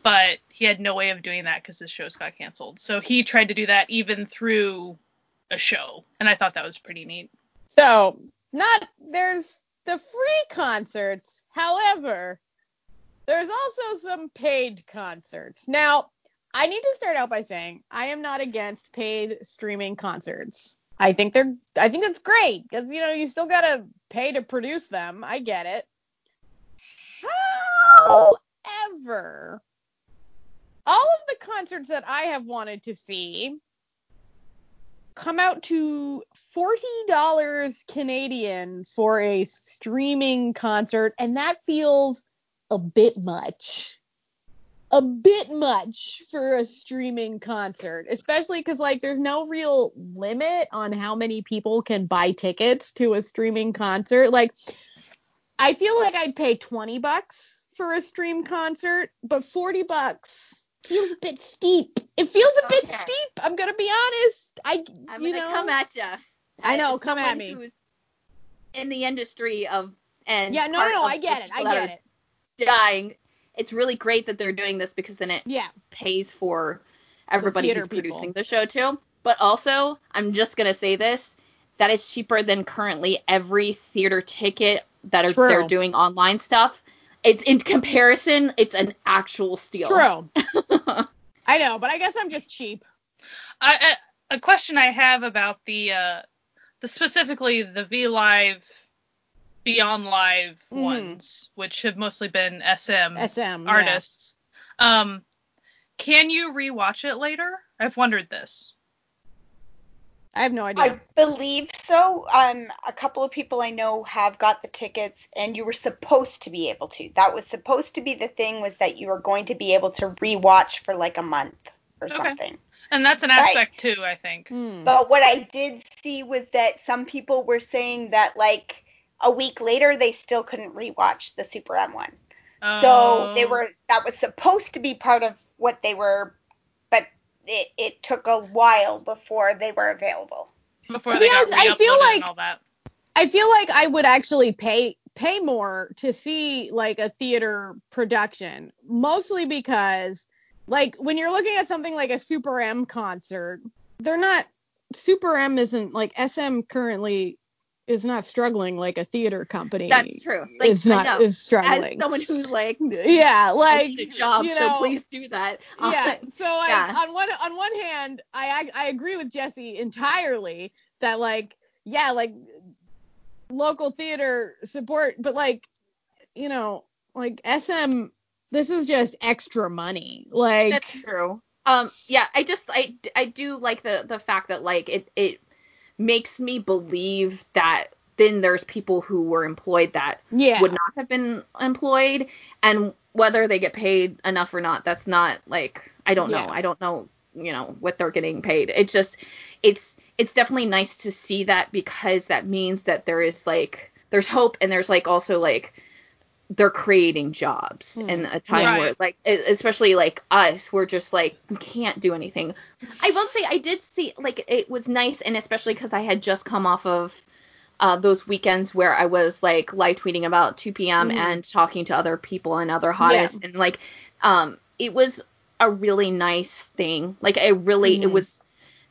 but he had no way of doing that because his shows got canceled. So he tried to do that even through a show, and I thought that was pretty neat. So, not there's the free concerts. However, there's also some paid concerts. Now, I need to start out by saying I am not against paid streaming concerts. I think they're I think that's great because you know you still gotta pay to produce them. I get it. However, all of the concerts that I have wanted to see come out to forty dollars Canadian for a streaming concert, and that feels a bit much. A bit much for a streaming concert, especially because like there's no real limit on how many people can buy tickets to a streaming concert. Like, I feel like I'd pay twenty bucks for a stream concert, but forty bucks feels a bit steep. It feels a bit steep. I'm gonna be honest. I I'm you gonna know come at ya. I know, come at me. Who's in the industry of and yeah no no no I get it I get it Dying. It's really great that they're doing this because then it yeah pays for everybody theater who's people. producing the show too. But also, I'm just gonna say this: that is cheaper than currently every theater ticket that are True. they're doing online stuff. It's in comparison, it's an actual steal. true I know but I guess I'm just cheap I, I, a question I have about the uh, the specifically the V Live Beyond Live Mhm. ones, which have mostly been SM SM yeah. artists. Um, can you rewatch it later? I've wondered this. I have no idea I believe so. Um, a couple of people I know have got the tickets, and you were supposed to be able to. That was supposed to be the thing was that you were going to be able to rewatch for like a month or Okay. something. And that's an Right. aspect too, I think. Hmm. But what I did see was that some people were saying that like a week later they still couldn't rewatch the Super M one. So oh. they Oh. were that was supposed to be part of what they were, but it, it took a while before they were available. before To they be got honest, I feel like- all that. I feel like I would actually pay pay more to see like a theater production, mostly because like when you're looking at something like a Super M concert, they're not Super M isn't like SM currently is not struggling like a theater company. That's true. Like, is not know. is As struggling. someone who's like, yeah, like the job, you so please do that. yeah. So like yeah. on one on one hand, I I agree with Jesse entirely that like yeah like local theater support, but like you know like SM this is just extra money. Like That's true. Um, yeah, I just I I do like the the fact that like it it makes me believe that then there's people who were employed that yeah would not have been employed, and whether they get paid enough or not, that's not like I don't Yeah. know. I don't know you know what they're getting paid. It's just it's it's definitely nice to see that because that means that there is like there's hope and there's like also like they're creating jobs Hmm. in a time Right. where like especially like us we're just like can't do anything i will say i did see like it was nice and especially because i had just come off of uh, those weekends where i was like live tweeting about 2PM Mhm. and talking to other people and other hottest and like um it was a really nice thing like i really it Mhm. was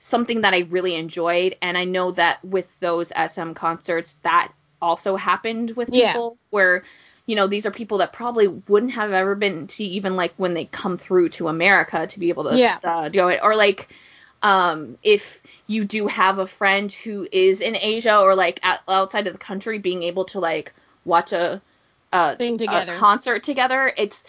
something that i really enjoyed and i know that with those sm concerts that also happened with Yeah. people where you know these are people that probably wouldn't have ever been to even like when they come through to america to be able to Yeah. uh, do it or like um if you do have a friend who is in asia or like out- outside of the country being able to like watch a a, Thing a together. concert together it's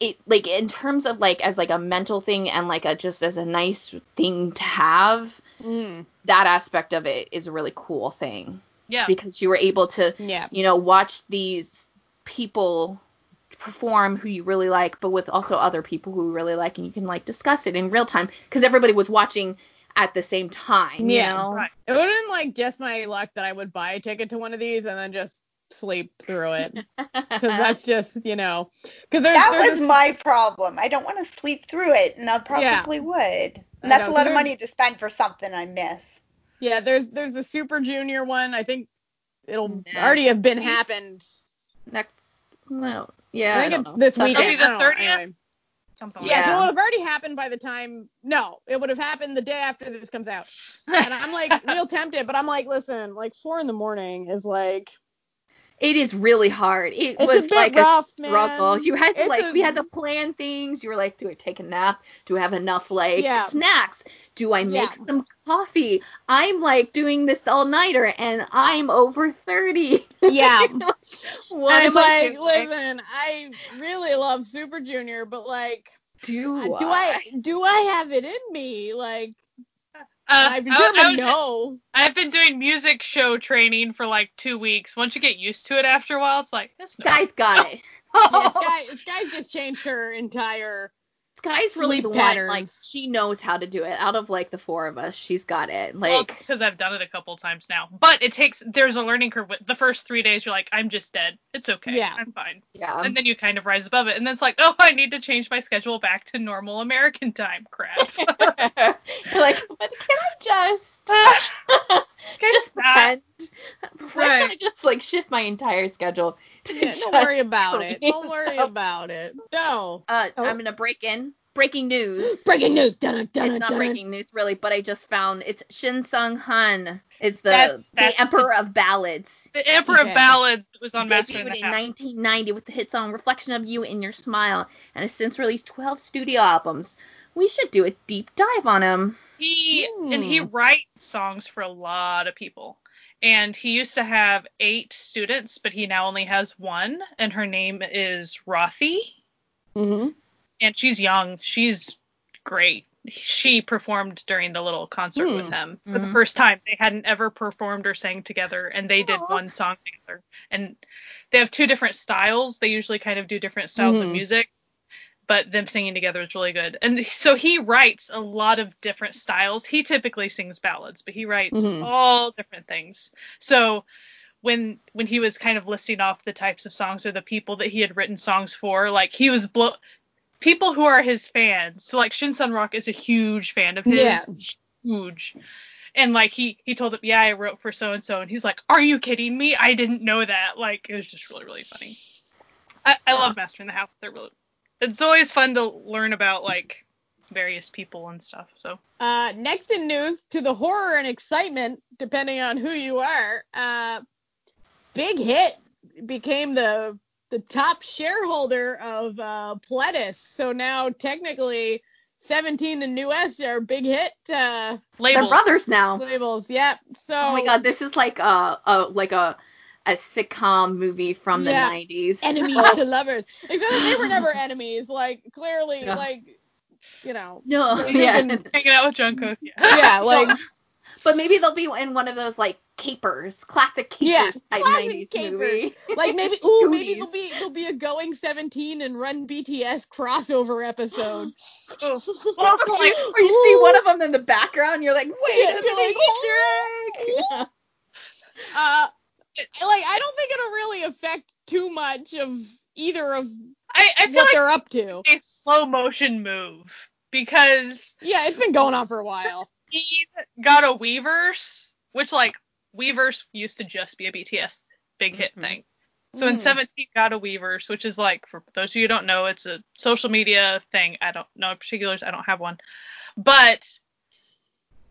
it like in terms of like as like a mental thing and like a just as a nice thing to have Mm, that aspect of it is a really cool thing Yeah. because you were able to yeah. you know, watch these people perform who you really like, but with also other people who you really like, and you can like discuss it in real time because everybody was watching at the same time. You Yeah. know? Right. It would have been like just my luck that I would buy a ticket to one of these and then just sleep through it. Because that's just, you know, because That there's was a- my problem. I don't want to sleep through it, and I Yeah. probably would. And that's know, a 'cause lot of money to spend for something I miss. yeah, there's there's a Super Junior one. I think it'll Nah. already have been happened. Next, well, yeah, I think don't it's know. this That'll weekend. be the I don't know, 30th? anyway. Something Yeah, like so it would have already happened by the time. No, it would have happened the day after this comes out. And I'm like real tempted, but I'm like, listen, like four in the morning is like It is really hard. It it's was a bit like rough, a struggle. man. You had to It's like a- we had to plan things. You were like, do I take a nap? Do I have enough like Yeah. snacks? Do I make Yeah. some coffee? I'm like doing this all nighter and I'm over thirty. Yeah. what and am it's I like, doing? listen, I really love Super Junior, but like, do do I do I have it in me? Like, Uh, I've I- I determined no. I've been doing music show training for like two weeks. Once you get used to it after a while, it's like this. no. Sky's got it. Yeah, Sky, Sky's just changed her entire. Sky's really sleep the one. Like she knows how to do it. Out of like the four of us, she's got it. Like because I've done it a couple times now. But it takes there's a learning curve. with- The first three days, you're like, I'm just dead. It's okay. Yeah. I'm fine. yeah. and then you kind of rise above it, and then it's like, oh, I need to change my schedule back to normal American time. Crap. You're like, but can I just Can just stop. pretend? Right. can't I just like shift my entire schedule? To Yeah, don't worry about it. Don't worry up? about it. No. Uh, Oh. I'm gonna break in. Breaking news. Breaking news. Dun, dun, dun, it's not dun. breaking news really, but I just found it's Shin Seung Hun. It's the That's- that's the Emperor of Ballads. The Emperor Okay. of Ballads that was on Master Debuted in the in 1990 with the hit song "Reflection of You in Your Smile" and has since released 12 studio albums. We should do a deep dive on him. He and he Hmm. writes songs for a lot of people. And he used to have eight students, but he now only has one, and her name is Rothy. Mm-hmm. And she's young. She's great. She performed during the little concert Hmm. with him for the Mhm. first time. They hadn't ever performed or sang together, and they did one song together. And they have two different styles. They usually kind of do different styles of Mhm. music, but them singing together is really good. And so he writes a lot of different styles. He typically sings ballads, but he writes Mhm. all different things. So when when he was kind of listing off the types of songs or the people that he had written songs for, like he was blow people who are his fans. So like Shin Sung Rok is a huge fan of his. Yeah. Huge. And like he he told him, yeah, I wrote for so and so, and he's like, are you kidding me? I didn't know that. Like it was just really really funny. I, I love Master in the House. They're really. It's always fun to learn about like various people and stuff. So Uh, next in news, to the horror and excitement, depending on who you are, uh, Big Hit became the the top shareholder of uh, Pledis. So now technically, 17 and NU'EST are Big Hit uh, labels. They're brothers now. labels. Yep. So Oh my god, this is like a, a like a a sitcom movie from the Yeah. 90s. enemies Oh, to lovers. Except they were never enemies. Like clearly, Yeah. like you know. no, yeah. moving- Hanging out with Jungkook. Yeah. Yeah, like but maybe they'll be in one of those like capers, classic capers Yeah, type classic 90s capers. movie. Like maybe, ooh, maybe Goonies. there'll be there'll be a Going 17 and Run BTS crossover episode. Oh. Well, also, like, or you see one of them in the background, you're like, wait Yeah, a you're minute, like, Drake. uh, like I don't think it'll really affect too much of either of I, I feel what like they're up to. a slow motion move because Yeah, it's been going on for a while. he got a Weverse, which like Weverse used to just be a BTS big hit Mhm. thing. So in Mm. 17 got a Weverse, which is like for those of you who don't know, it's a social media thing. I don't know particulars. I don't have one, but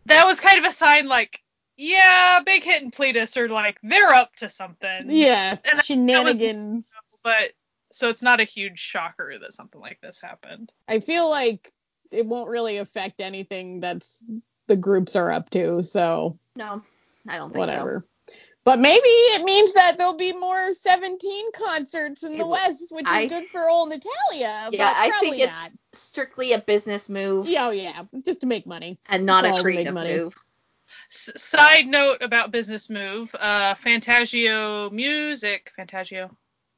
that was kind of a sign like, yeah, Big Hit and Pledis are like they're up to something. Yeah, And that- shenanigans. But so it's not a huge shocker that something like this happened. I feel like it won't really affect anything that's the groups are up to, so No, I don't think whatever. But maybe it means that there'll be more 17 concerts in It the will- West, which I- is good for old Natalia. Yeah, but I probably think it's not. so. Strictly a business move Yeah, oh, yeah, just to make money. and not It's a to make creative money. move. S- side note about business move, uh, Fantagio Music, Fantagio,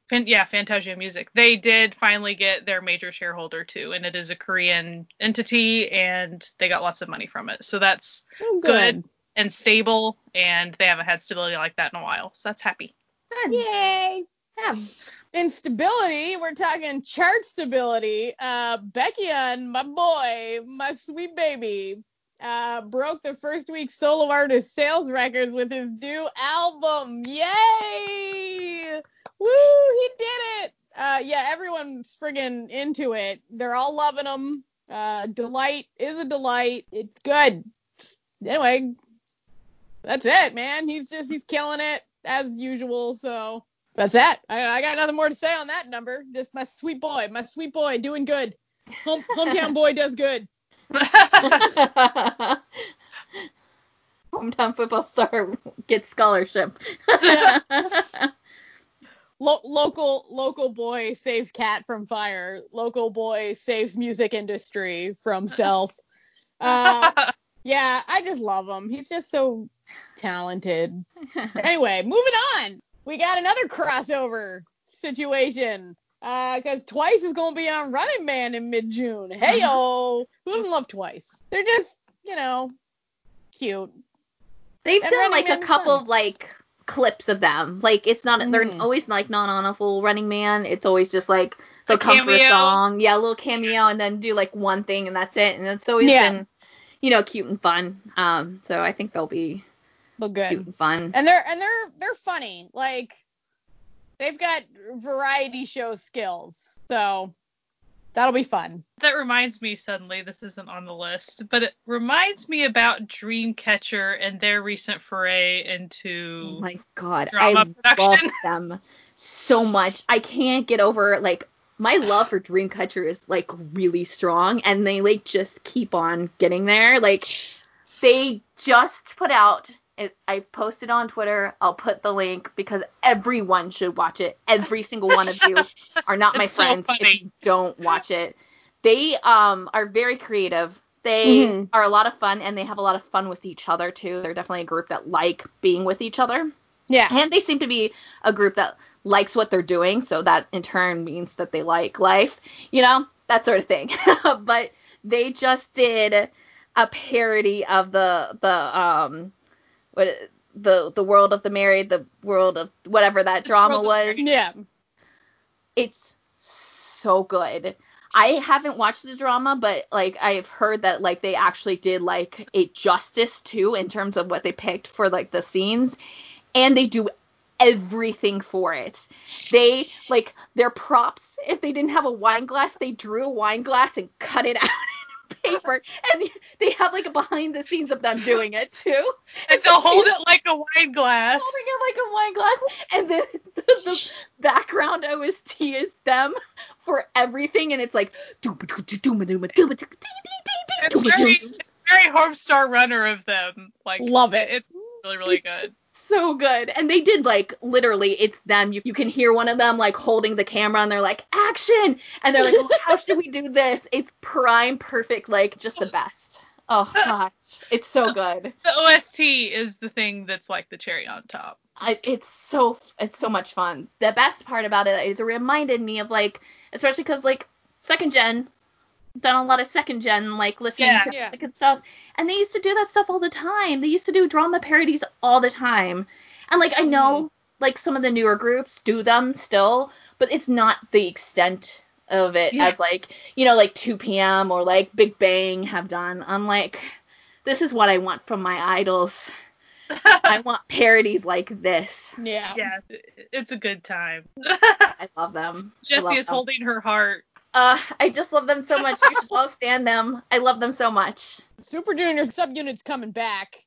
Fan- yeah, Fantagio Music. They did finally get their major shareholder too, and it is a Korean entity, and they got lots of money from it. So that's Oh, good and stable, and they haven't had stability like that in a while. So that's happy. Good. Yay. Yeah. In stability, we're talking chart stability. Uh, Baekhyun and my boy, my sweet baby, uh, broke the first week solo artist sales records with his new album. Yay! Woo! He did it. Uh, yeah, everyone's friggin' into it. They're all loving him. Uh, delight is a delight. It's good. Anyway, that's it, man. He's just he's killing it as usual. So that's that. I, I got nothing more to say on that number. Just my sweet boy, my sweet boy, doing good. Home, hometown boy does good. Hometown football star gets scholarship. Lo- local local boy saves cat from fire. Local boy saves music industry from self. Uh, yeah, I just love him. He's just so talented. Anyway, moving on. We got another crossover situation. Uh, cause Twice is gonna be on Running Man in mid-June. Hey yo, who doesn't love Twice? They're just, you know, cute. They've And done Running like a couple fun. of like clips of them. Like it's not they're Mhm. always like not on a full Running Man. It's always just like they'll A come for a cameo. song, yeah, a little cameo, and then do like one thing and that's it. And it's always Yeah. been, you know, cute and fun. Um, so I think they'll be But good. cute and fun. and they're and they're they're funny. Like they've got variety show skills, so that'll be fun. that reminds me suddenly, this isn't on the list, but it reminds me about Dreamcatcher and their recent foray Oh into my god, drama I love production. them so much. I can't get over like my love for Dreamcatcher is like really strong, and they like just keep on getting there. Like they just put out. It, I posted on Twitter. I'll put the link because everyone should watch it. Every single one of you are not my It's so friends if you don't watch it. They um are very creative. They Mhm. are a lot of fun and they have a lot of fun with each other too. They're definitely a group that like being with each other. Yeah. And they seem to be a group that likes what they're doing, so that in turn means that they like life, you know, that sort of thing. but they just did a parody of the the um what the the world of the married, the world of whatever that drama was. Yeah. It's so good. I haven't watched the drama, but like I've heard that like they actually did like a justice too in terms of what they picked for like the scenes, and they do everything for it. They like their props. If they didn't have a wine glass, they drew a wine glass and cut it out paper, and they have like a behind the scenes of them doing it too. and they'll hold it like a wine glass. holding it like a wine glass, and then the, the background OST is them for everything, and it's like It's very, it's very Homestar Runner of them. Like Love it. It's really really good. So good. And they did like literally, it's them. You, you can hear one of them like holding the camera, and they're like action, and they're like, oh, how should we do this? It's prime perfect, like just the best. Oh gosh, it's so good. The OST is the thing that's like the cherry on top. I, it's so it's so much fun. The best part about it is it reminded me of like, especially because like second gen, done a lot of second gen like listening Yeah. to Yeah. music and stuff, and they used to do that stuff all the time. They used to do drama parodies all the time, and like I mm-hmm. know like some of the newer groups do them still, but it's not the extent of it Yeah. as like you know like 2PM or like Big Bang have done. I'm like, this is what I want from my idols. I want parodies like this. Yeah. yeah, it's a good time. I love them. I Jessie love is them. holding her heart. Uh, I just love them so much. You should all stand them. I love them so much. Super Junior subunit's coming back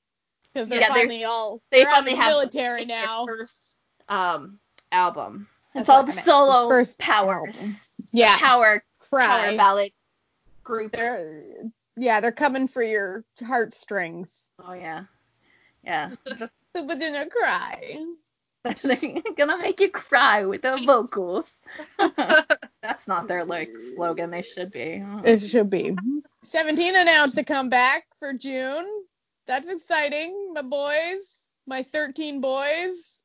because they're Yeah, they're- finally all they they're finally the have military now. first um album. That's It's all the solo First power album. Yeah, power power cry. ballad group. They're yeah, they're coming for your heartstrings. Oh yeah, yeah. Super Junior cry. They're gonna make you cry with their vocals. That's not their like slogan. They should be. It should be. 17 announced to come back for June. That's exciting, my boys. My 13 boys.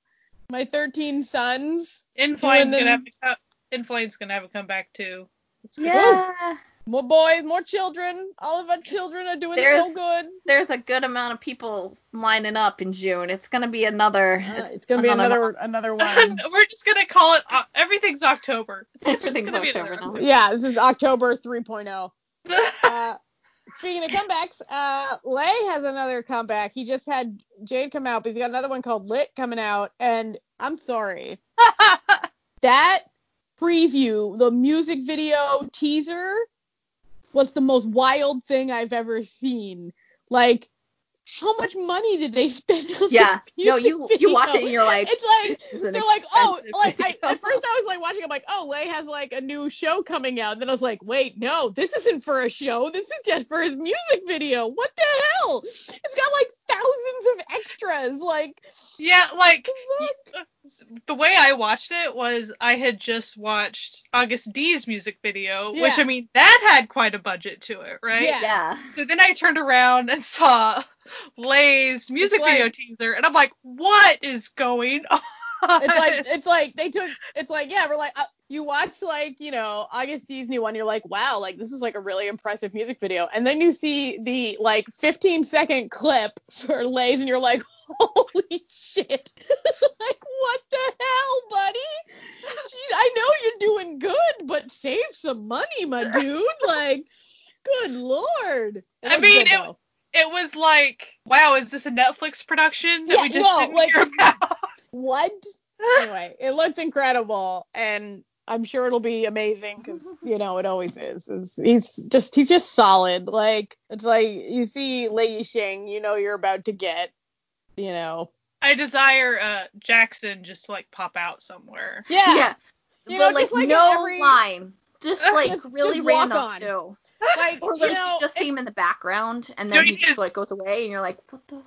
My 13 sons. N.Flying's Doing gonna have them- to come, N.Flying's gonna have to come back too. It's good. Yeah. More boys, more children. All of our children are doing so There's- good. There's a good amount of people lining up in June. It's gonna be another. Uh, it's gonna be another another one. We're just gonna call it. Uh, everything's October. It's just Everything's gonna be October yeah, this is October 3.0. October. Uh, speaking of comebacks, uh, Lay has another comeback. He just had Jade come out, but he's got another one called Lit coming out. And I'm sorry, that preview, the music video teaser, was the most wild thing I've ever seen. Like, how much money did they spend on Yeah. this No, music you you watch it and you're like, It's like this is an they're like, oh, expensive like I, at first I was like watching, I'm like, oh, Lay has like a new show coming out. and Then I was like, wait, no, this isn't for a show. This is just for his music video. What the hell? It's got like thousands of extras. Like, yeah, like the way I watched it was I had just watched Agust D's music video, which I mean that had quite a budget to it, right? Yeah. yeah. So then I turned around and saw Lay's music like- video teaser, and I'm like, what is going on? It's like it's like they took. It's like yeah, we're like uh, you watch like you know Agust D's new one. You're like, wow, like this is like a really impressive music video. And then you see the like 15 second clip for Lay's, and you're like, holy shit, like what the hell, buddy? Jeez, I know you're doing good, but save some money, my dude. Like, good lord. I mean, it-. It was like, wow, is this a Netflix production that Yeah, we just no, didn't like- hear about? what? anyway, it looks incredible, and I'm sure it'll be amazing because you know it always is. It's- he's just he's just solid. Like it's like you see Lei Shing, you know you're about to get, you know. I desire uh, Jackson just to like pop out somewhere. Yeah. Yeah. You but know, like just like no every- line. Just like Just- really just walk random on. too. Like Or you like know, you just see him in the background and then he he just like goes away and you're like, what the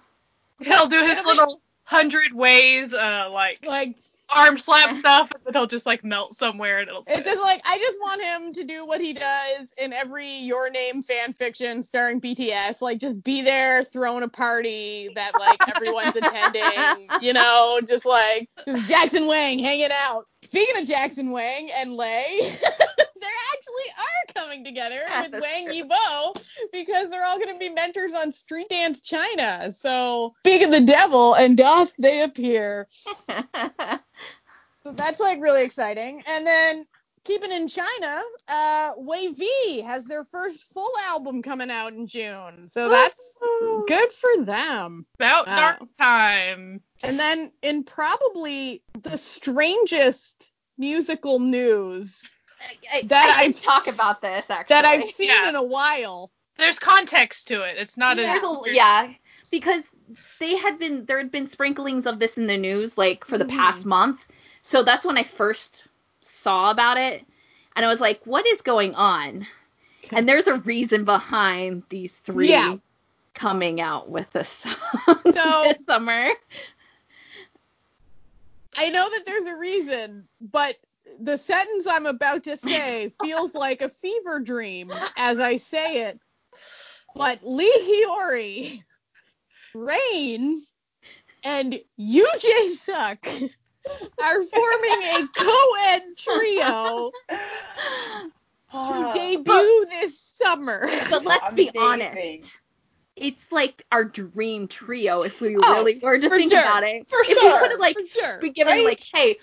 He'll do his little hundred ways, uh, like like arm slap stuff, and then he'll just like melt somewhere, and it'll. It's just like I just want him to do what he does in every Your Name fan fiction starring BTS. Like just be there throwing a party that like everyone's attending. You know, just like just Jackson Wang hanging out. Speaking of Jackson Wang and Lay, they actually are coming together Yeah, with Wang true. Yibo because they're all going to be mentors on Street Dance China. So speak of the devil, and doth they appear. So that's like really exciting. And then keeping in China, uh, WayV has their first full album coming out in June. So that's good for them. about uh, dark time. And then in probably the strangest musical news I, That I can I've talk s- about this actually. that I've seen Yeah. in a while. There's context to it. It's not Yeah. There's a, yeah, because they had been there had been sprinklings of this in the news like for the Mhm. past month. So that's when I first saw about it, and I was like, "What is going on?" And there's a reason behind these three Yeah. coming out with this song So- this summer. I know that there's a reason, but the sentence I'm about to say feels like a fever dream as I say it. but Lee Hyori, Rain, and Yoo Jae Suk are forming a co-ed trio to ah. debut this summer. But let's be honest. It's like our dream trio if we Oh, really were to for think sure. about it. For if we could have like For sure. be given Right? like, hey,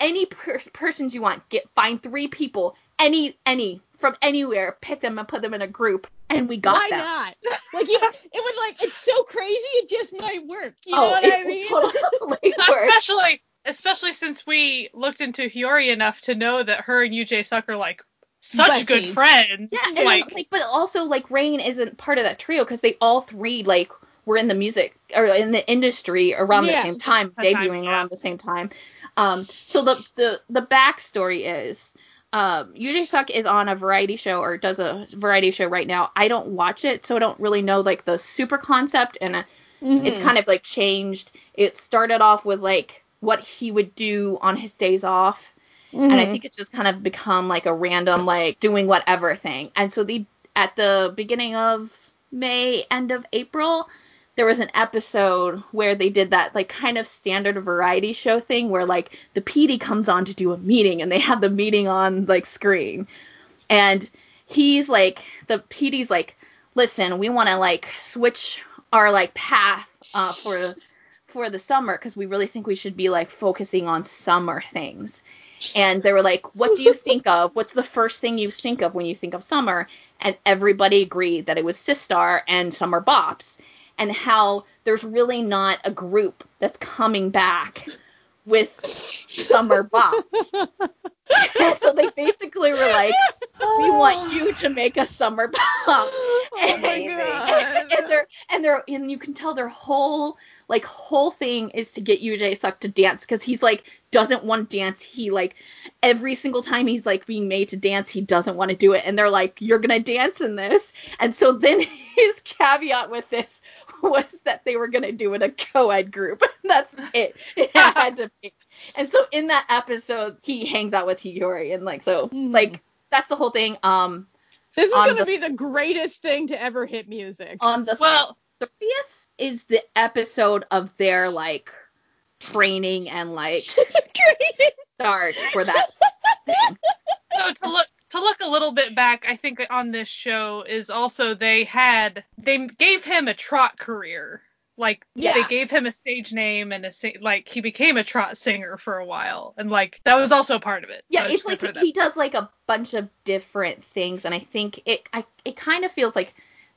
any per- persons you want, get find three people, any any from anywhere, pick them and put them in a group, and we got Why them. not? Like you, it would like it's so crazy it just might work. You oh, know oh, what it I mean? will totally work. especially especially since we looked into Hyori enough to know that her and Yoo Jae Suk are like such good friends. Yeah, and like, like, but also like Rain isn't part of that trio because they all three like were in the music or in the industry around Yeah. the same time, That time, debuting yeah. around the same time. Um, so the the the backstory is. Um, Yoo Jae Suk is on a variety show or does a variety show right now. I don't watch it, so I don't really know like the super concept, and uh, it's Mhm. kind of like changed. It started off with like what he would do on his days off, and I Mhm. think it's just kind of become like a random like doing whatever thing. And so the at the beginning of May, end of April, there was an episode where they did that like kind of standard variety show thing where like the PD comes on to do a meeting and they have the meeting on like screen. And he's like the PD's like, "Listen, we want to like switch our like path uh for for the summer because we really think we should be like focusing on summer things." and they were like, "What do you think of? What's the first thing you think of when you think of summer?" And everybody agreed that it was Sistar and Summer Bops, and how there's really not a group that's coming back with Summer Bops. and so they basically were like, "We want you to make a Summer Bop." oh my god. and they're and they're and you can tell their whole like whole thing is to get Yoo Jae Suk to dance because he's like doesn't want to dance. He like every single time he's like being made to dance, he doesn't want to do it. And they're like, You're gonna dance in this. And so then his caveat with this was that they were gonna do it a co-ed group. That's it. It had to be. And so in that episode, he hangs out with Hyori and like so Mhm. like that's the whole thing. Um This is gonna be the greatest thing to ever hit music. on the well, 30th is the episode of their like training and like training. start for that thing. so to look to look a little bit back, I think on this show is also they had they gave him a trot career. Like they gave him a stage name and a like he became a trot singer for a while, and like that was also part of it. Yeah, I was it's like it he does like a bunch of different things, and I think it I it kind of feels like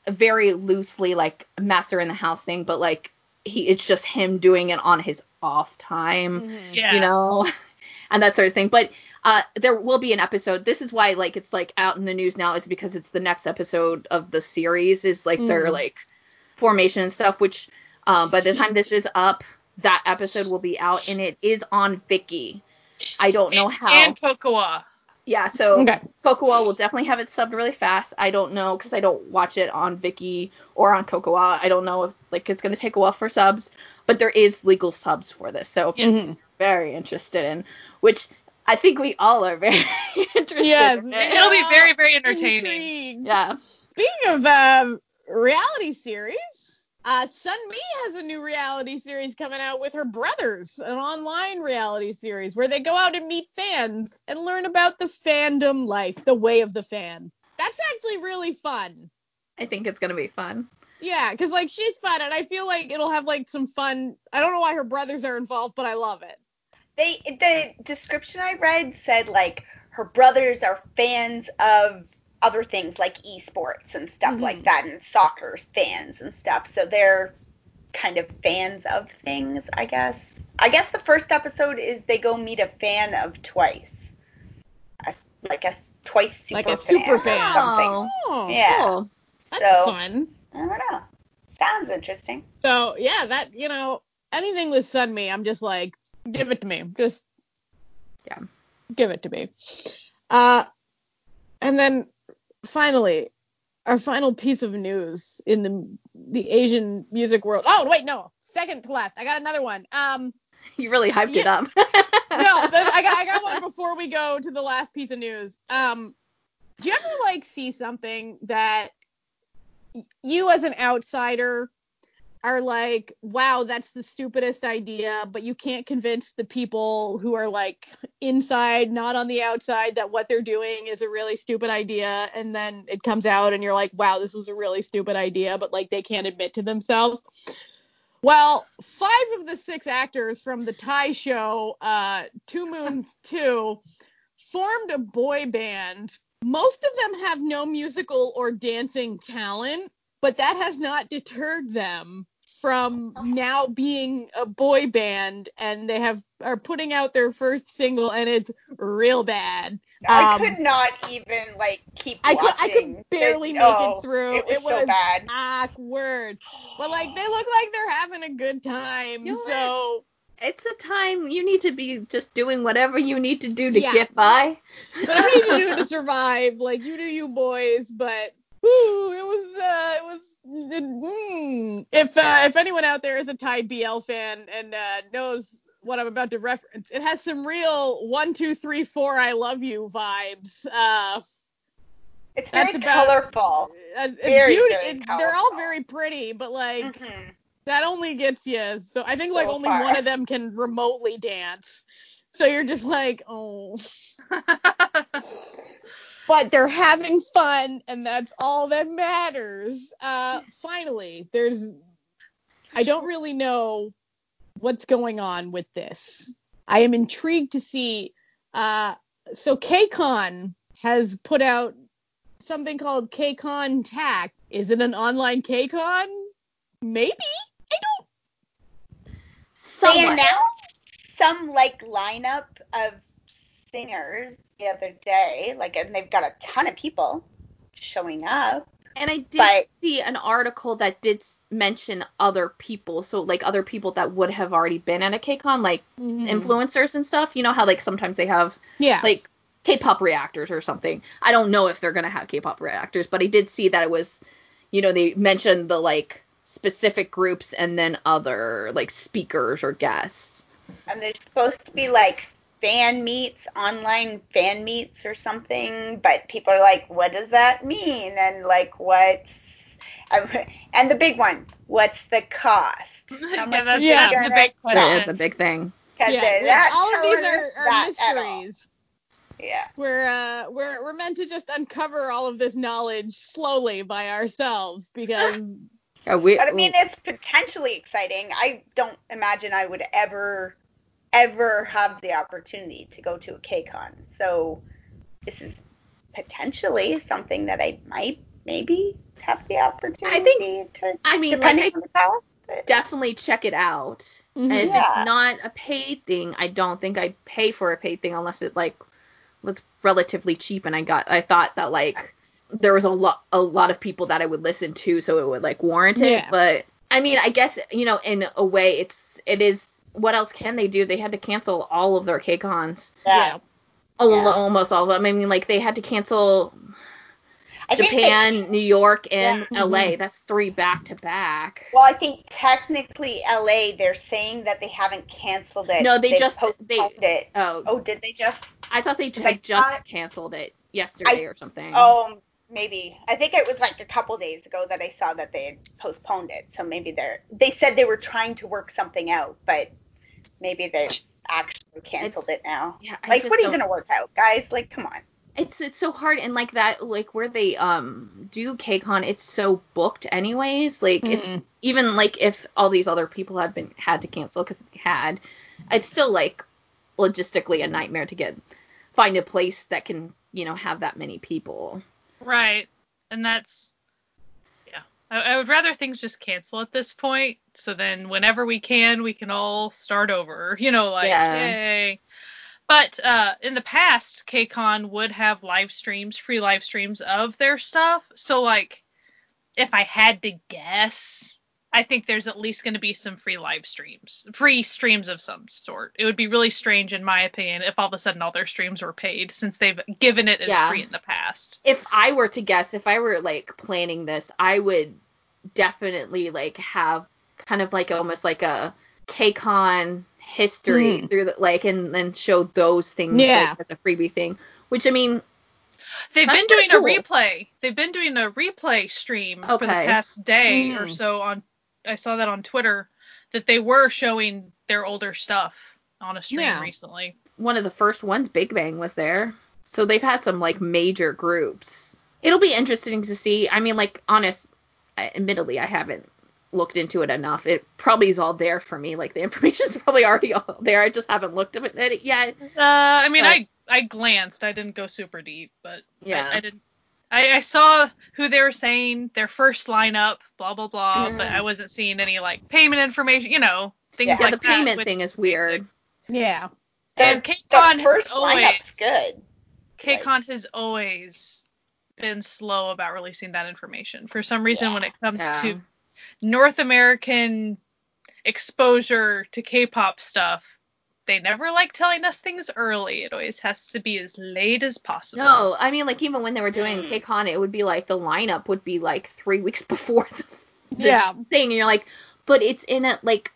very loosely like master in the house thing, but like he it's just him doing it on his off time. Mhm. yeah. you know, and that sort of thing. But uh, there will be an episode. This is why like it's like out in the news now is because it's the next episode of the series is like their Mhm. like formation and stuff. Which um, by the time this is up, that episode will be out and it is on Viki. I don't know how. And Kocowa. Yeah, so Okay. Kocowa will definitely have it subbed really fast. I don't know because I don't watch it on Viki or on Kocowa. I don't know if like it's gonna take a while for subs, but there is legal subs for this, so Mhm. very interested in. Which I think we all are very interested. Yes, in. they It'll be very, very entertaining. Intrigued. Yeah. Speaking of uh, reality series, uh, Sunmi has a new reality series coming out with her brothers, an online reality series where they go out and meet fans and learn about the fandom life, the way of the fan. That's actually really fun. I think it's gonna be fun. Yeah, because like she's fun, and I feel like it'll have like some fun. I don't know why her brothers are involved, but I love it. They the description I read said like her brothers are fans of other things like esports and stuff Mhm. like that and soccer fans and stuff. So they're kind of fans of things, I guess. I guess the first episode is they go meet a fan of Twice. A, like a Twice super Like a fan super or fan. something. Oh, Yeah. Cool. that's So- fun. I don't know. Sounds interesting. So yeah, that you know, anything with Sunmi, I'm just like, give it to me. Just Yeah. give it to me. Uh and then finally, our final piece of news in the the Asian music world. Oh wait, no. Second to last. I got another one. Um You really hyped it up. no, I got I got one before we go to the last piece of news. Um do you ever like see something that you as an outsider are like, wow, that's the stupidest idea, but you can't convince the people who are like inside, not on the outside, that what they're doing is a really stupid idea. And then it comes out and you're like, wow, this was a really stupid idea, but like they can't admit to themselves. Well, five of the six actors from the Thai show, uh, Two Moons 2, formed a boy band. Most of them have no musical or dancing talent, but that has not deterred them from now being a boy band and they have are putting out their first single and it's real bad. I Um, could not even like keep I could I could barely It- make oh, it through. It was, so bad. awkward. But like they look like they're having a good time. You know what? so It's a time you need to be just doing whatever you need to do to Yeah. get by. whatever you need to do to survive, like you do you boys, but it was uh it was it, mm. if uh, if anyone out there is a Thai BL fan and uh, knows what I'm about to reference, it has some real one two three four I love you vibes. Uh, It's very about- colorful. uh, Very, beauty- very it- they're all very pretty, but like Mhm. that only gets you. So I think like only far. one of them can remotely dance. So you're just like, oh. but they're having fun and that's all that matters. Uh finally there's i don't really know what's going on with this. I am intrigued to see uh so kcon has put out something called KCON:TACT is it an online kcon? Maybe. I don't They Somewhat. announced some like lineup of singers the other day, like, and they've got a ton of people showing up. And I did But- see an article that did mention other people, so like other people that would have already been at a KCON, like Mhm. influencers and stuff. You know how like sometimes they have yeah like K-pop reactors or something. I don't know if they're gonna have K-pop reactors, but I did see that it was, you know, they mentioned the like specific groups and then other like speakers or guests. And there's supposed to be like fan meets, online fan meets or something, but people are like, what does that mean? And like, what's and the big one, what's the cost? yeah, much that's, is it that's gonna the big? That is the big thing. Because yeah, that all of these are, are that at all. mysteries Yeah. we're uh we're we're meant to just uncover all of this knowledge slowly by ourselves because Yeah, we, But I mean, it's potentially exciting. I don't imagine I would ever, ever have the opportunity to go to a KCON. So this is potentially something that I might maybe have the opportunity i to, I mean, like, depending I on the cost. definitely check it out. Mhm. And if Yeah. it's not a paid thing, I don't think I'd pay for a paid thing unless it like was relatively cheap and I got I thought that like there was a lot a lot of people that I would listen to so it would like warrant it. Yeah. But I mean I guess, you know, in a way it's it is what else can they do? They had to cancel all of their KCONs. yeah. Yeah. Almost all of them. I mean, like they had to cancel I think they- Japan, New York, and Yeah. LA. Mm-hmm. That's three back to back. well, I think technically LA, they're saying that they haven't canceled it. No, they just- they- it. Oh, Oh, did they just? I thought they I had just thought- canceled it yesterday or something. Oh, maybe. I think it was like a couple days ago that I saw that they had postponed it. So maybe they're. They said they were trying to work something out, but maybe they actually canceled It's- it now. yeah, I Like, what are you gonna work out, guys? Like, come on. It's it's so hard and like that like where they um do KCON, it's so booked anyways. Like it's Mm-mm. even like if all these other people had been had to cancel because they had, it's still like logistically a nightmare to get find a place that can you know have that many people. Right. And that's yeah. I, I would rather things just cancel at this point. So then whenever we can, we can all start over. You know, like Yeah. yay. But uh, in the past, KCON would have live streams, free live streams of their stuff. So like, if I had to guess, I think there's at least going to be some free live streams, free streams of some sort. It would be really strange, in my opinion, if all of a sudden all their streams were paid, since they've given it as Yeah. free in the past. If I were to guess, if I were like planning this, I would definitely like have kind of like almost like a KCON history Mm. through the, like and then show those things Yeah. like, as a freebie thing. Which I mean, They've That's been doing pretty a replay. They've been doing a replay stream for the past day or Mhm. so on I saw that on Twitter that they were showing their older stuff on a stream Yeah. recently. One of the first ones, Big Bang, was there. So they've had some like major groups. It'll be interesting to see. I mean, like, honest, admittedly, I haven't looked into it enough. It probably is all there for me. Like the information's probably already all there. I just haven't looked at it yet. Uh, I mean, But- I I glanced. I didn't go super deep, but Yeah. I, I didn't. I, I saw who they were saying their first lineup, blah blah blah, but Mhm. I wasn't seeing any like payment information. You know, things Yeah. Yeah, like the that, payment which- thing is weird. Yeah. And The, KCON first has always lineup's good. KCON has always been slow about releasing that information. For some reason, Yeah. when it comes Yeah. to North American exposure to K-pop stuff, they never like telling us things early. It always has to be as late as possible. No, I mean, like even when they were doing Mm. KCON, it would be like the lineup would be like three weeks before the, the Yeah. thing, and you're like, but it's in a like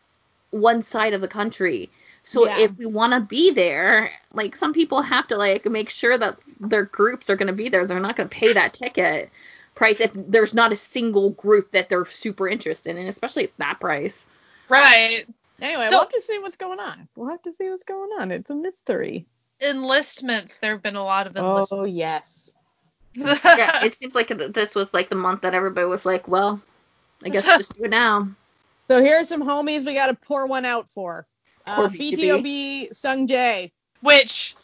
one side of the country. So Yeah. if we want to be there, like some people have to like make sure that their groups are going to be there. They're not going to pay that ticket price if there's not a single group that they're super interested in, especially at that price. Right. Anyway, So- we'll have to see what's going on. We'll have to see what's going on. It's a mystery. Enlistments. There have been a lot of enlistments. Oh yes. yeah, it seems like this was like the month that everybody was like, well, I guess just do it now. So here are some homies we got to pour one out for. Uh, BTOB. BTOB Sung Jae. Which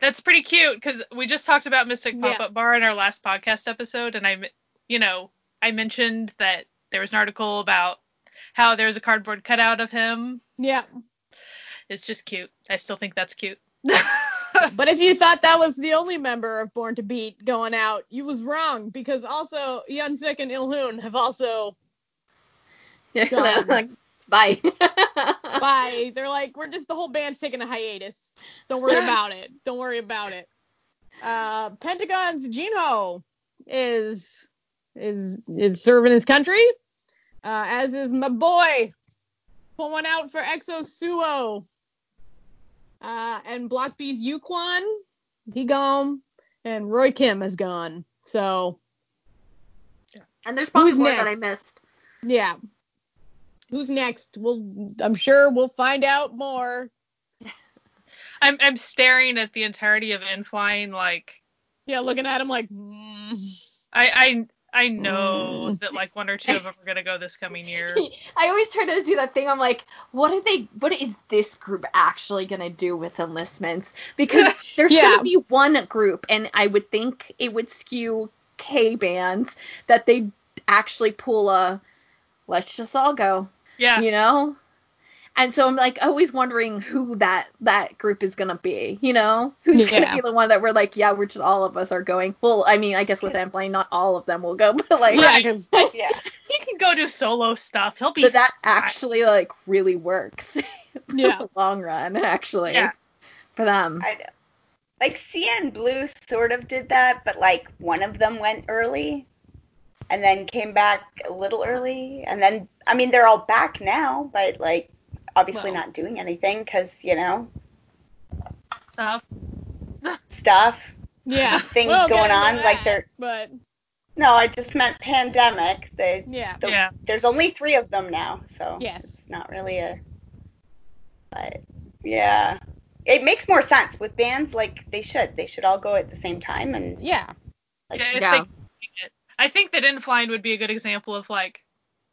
that's pretty cute because we just talked about Mystic Pop Up Bar in our last podcast episode, and I, you know, I mentioned that there was an article about how there's a cardboard cutout of him. Yeah. It's just cute. I still think that's cute. But if you thought that was the only member of Born to Beat going out, you was wrong because also Hyunsik and Ilhoon have also Yeah, Gone. like, bye. bye. They're like, we're just the whole band's taking a hiatus. Don't worry about it. Don't worry about it. Uh, Pentagon's Jinho is is is serving his country. Uh, as is my boy. Pull one out for Exo Suho. Uh, and Block B's U-Kwon, he gone, and Roy Kim has gone. So And there's probably Who's more that I missed. yeah. Who's next? We'll I'm sure we'll find out more. I'm I'm staring at the entirety of N.Flying like Yeah, looking at him like. mm. I I know Mm. that like one or two of them are gonna go this coming year. I always try to do that thing. I'm like, what are they? What is this group actually gonna do with enlistments? Because there's Yeah. gonna be one group, and I would think it would skew K bands that they actually pull a, let's just all go, Yeah. you know. And so I'm like always wondering who that that group is gonna be, you know, who's Yeah. gonna be the one that we're like, yeah, we're just all of us are going. Well, I mean, I guess with N.Flying, not all of them will go, but like, Yeah, 'cause- Yeah. He can go do solo stuff. He'll be but that actually like really works. yeah. the long run, actually. Yeah. For them. I know. Like CN Blue sort of did that, but like one of them went early and then came back a little early. And then, I mean, they're all back now, but like obviously Well. not doing anything because, you know, stuff. stuff. Yeah. Things We'll going into on, like that, they're- But No, I just meant pandemic. They, yeah. the, Yeah. There's only three of them now, so Yes. it's not really a. But yeah, it makes more sense with bands. Like they should, they should all go at the same time and Yeah. like Yeah, Yeah. I think that N.Flying would be a good example of like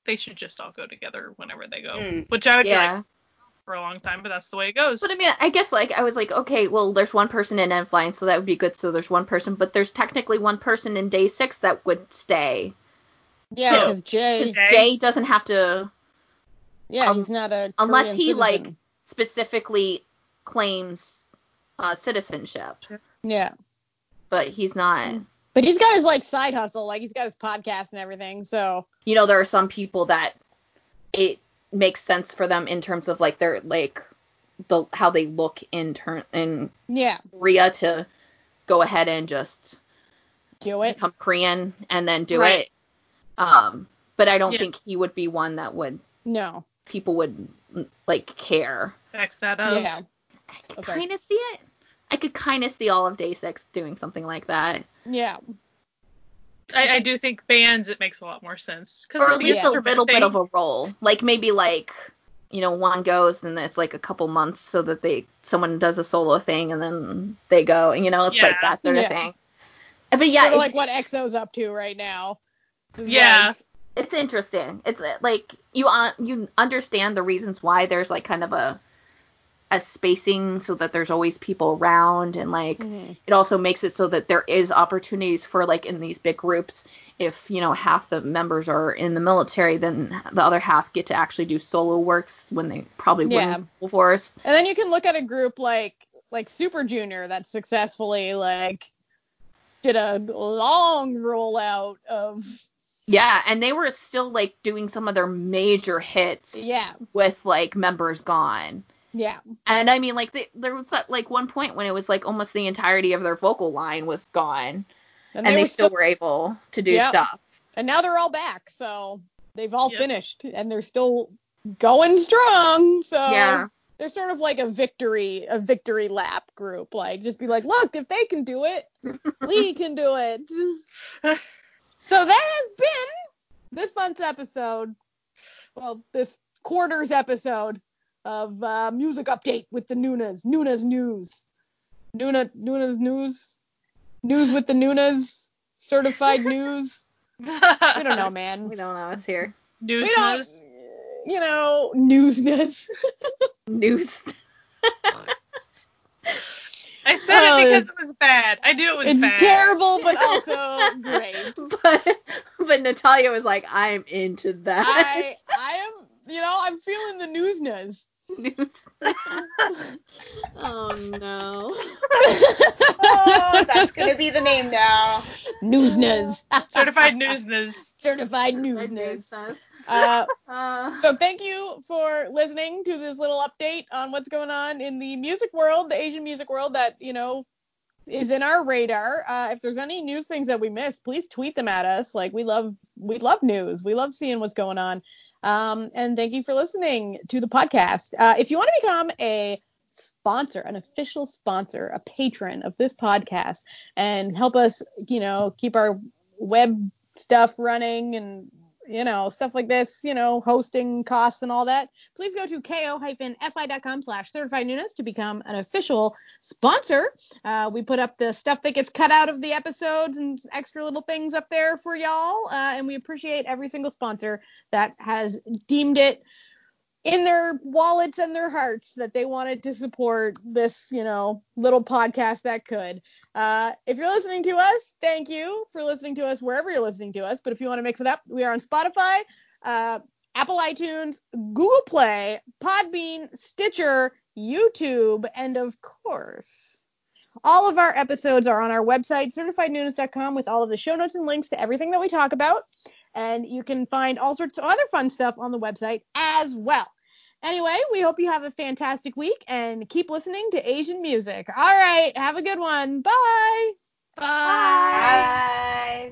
they should just all go together whenever they go. Mm. Which I would be Yeah. like for a long time, but that's the way it goes. But I mean, I guess like I was like, okay, well, there's one person in N.Flying, so that would be good. So there's one person, but there's technically one person in day six that would stay. Yeah, So- because Jay. Because Jay? Jay doesn't have to Yeah, um, he's not a. unless Korean he, like- specifically claims uh, citizenship, Yeah. but he's not. But he's got his like side hustle, like he's got his podcast and everything. So You know, there are some people that it makes sense for them in terms of like their like the how they look in turn in yeah, Korea to go ahead and just do it. become Korean and then do Right. it. Um, but I don't Yeah. think he would be one that would No. people would like care. Back that up. yeah. I could Okay. kind of see it. I could kind of see all of Day Six doing something like that. Yeah. I, I do think bands it makes a lot more sense because or at least a little bit of a role. Like maybe like you know one goes and it's like a couple months so that they someone does a solo thing and then they go and you know it's like Yeah. that sort Yeah. of thing. But yeah, Sort of like what EXO's up to right now. Yeah. like- it's interesting. It's uh, like you un- you understand the reasons why there's like kind of a a spacing so that there's always people around and like Mhm. it also makes it so that there is opportunities for like in these big groups if you know half the members are in the military then the other half get to actually do solo works when they probably Yeah. wouldn't before us And then you can look at a group like like Super Junior that successfully like did a long rollout of yeah and they were still like doing some of their major hits yeah with like members gone yeah. And i mean like they, there was that like one point when it was like almost the entirety of their vocal line was gone. And, they, were still were able to do Yep. stuff. And now they're all back so they've all Yep. finished and they're still going strong. So yeah. they're sort of like a victory a victory lap group. Like just be like look if they can do it we can do it. So that has been this month's episode. Well this quarter's episode of uh, music update with the Nunas. Nunas news. Nuna Nunas news? News with the Nunas? Certified news? We don't know man. We don't know. It's here. News we don't you know newsness news. I said Oh, it because it was bad. I knew it was it's bad. terrible but also great. But but Natalia was like, I'm into that. I I am you know I'm feeling the newsness. oh no. Oh, that's gonna be the name now. newsness. Certified news news. Certified newsness. Uh, Uh, so thank you for listening to this little update on what's going on in the music world, the Asian music world that you know is in our radar. Uh, if there's any news things that we missed, please tweet them at us. Like we love we love news. We love seeing what's going on. Um, and thank you for listening to the podcast. Uh, if you want to become a sponsor, an official sponsor, a patron of this podcast, and help us, you know, keep our web stuff running and you know stuff like this, you know, hosting costs and all that, please go to ko-fi.com slash certified newness to become an official sponsor. Uh, we put up the stuff that gets cut out of the episodes and extra little things up there for y'all, uh, and we appreciate every single sponsor that has deemed it in their wallets and their hearts that they wanted to support this, you know, little podcast that could. Uh, if you're listening to us, thank you for listening to us wherever you're listening to us. But if you want to mix it up, we are on Spotify, uh, Apple iTunes, Google Play, Podbean, Stitcher, YouTube, and of course, all of our episodes are on our website, certifiednewness.com, with all of the show notes and links to everything that we talk about. And you can find all sorts of other fun stuff on the website as well. Anyway, we hope you have a fantastic week and keep listening to Asian music. All right, have a good one. Bye. Bye. Bye.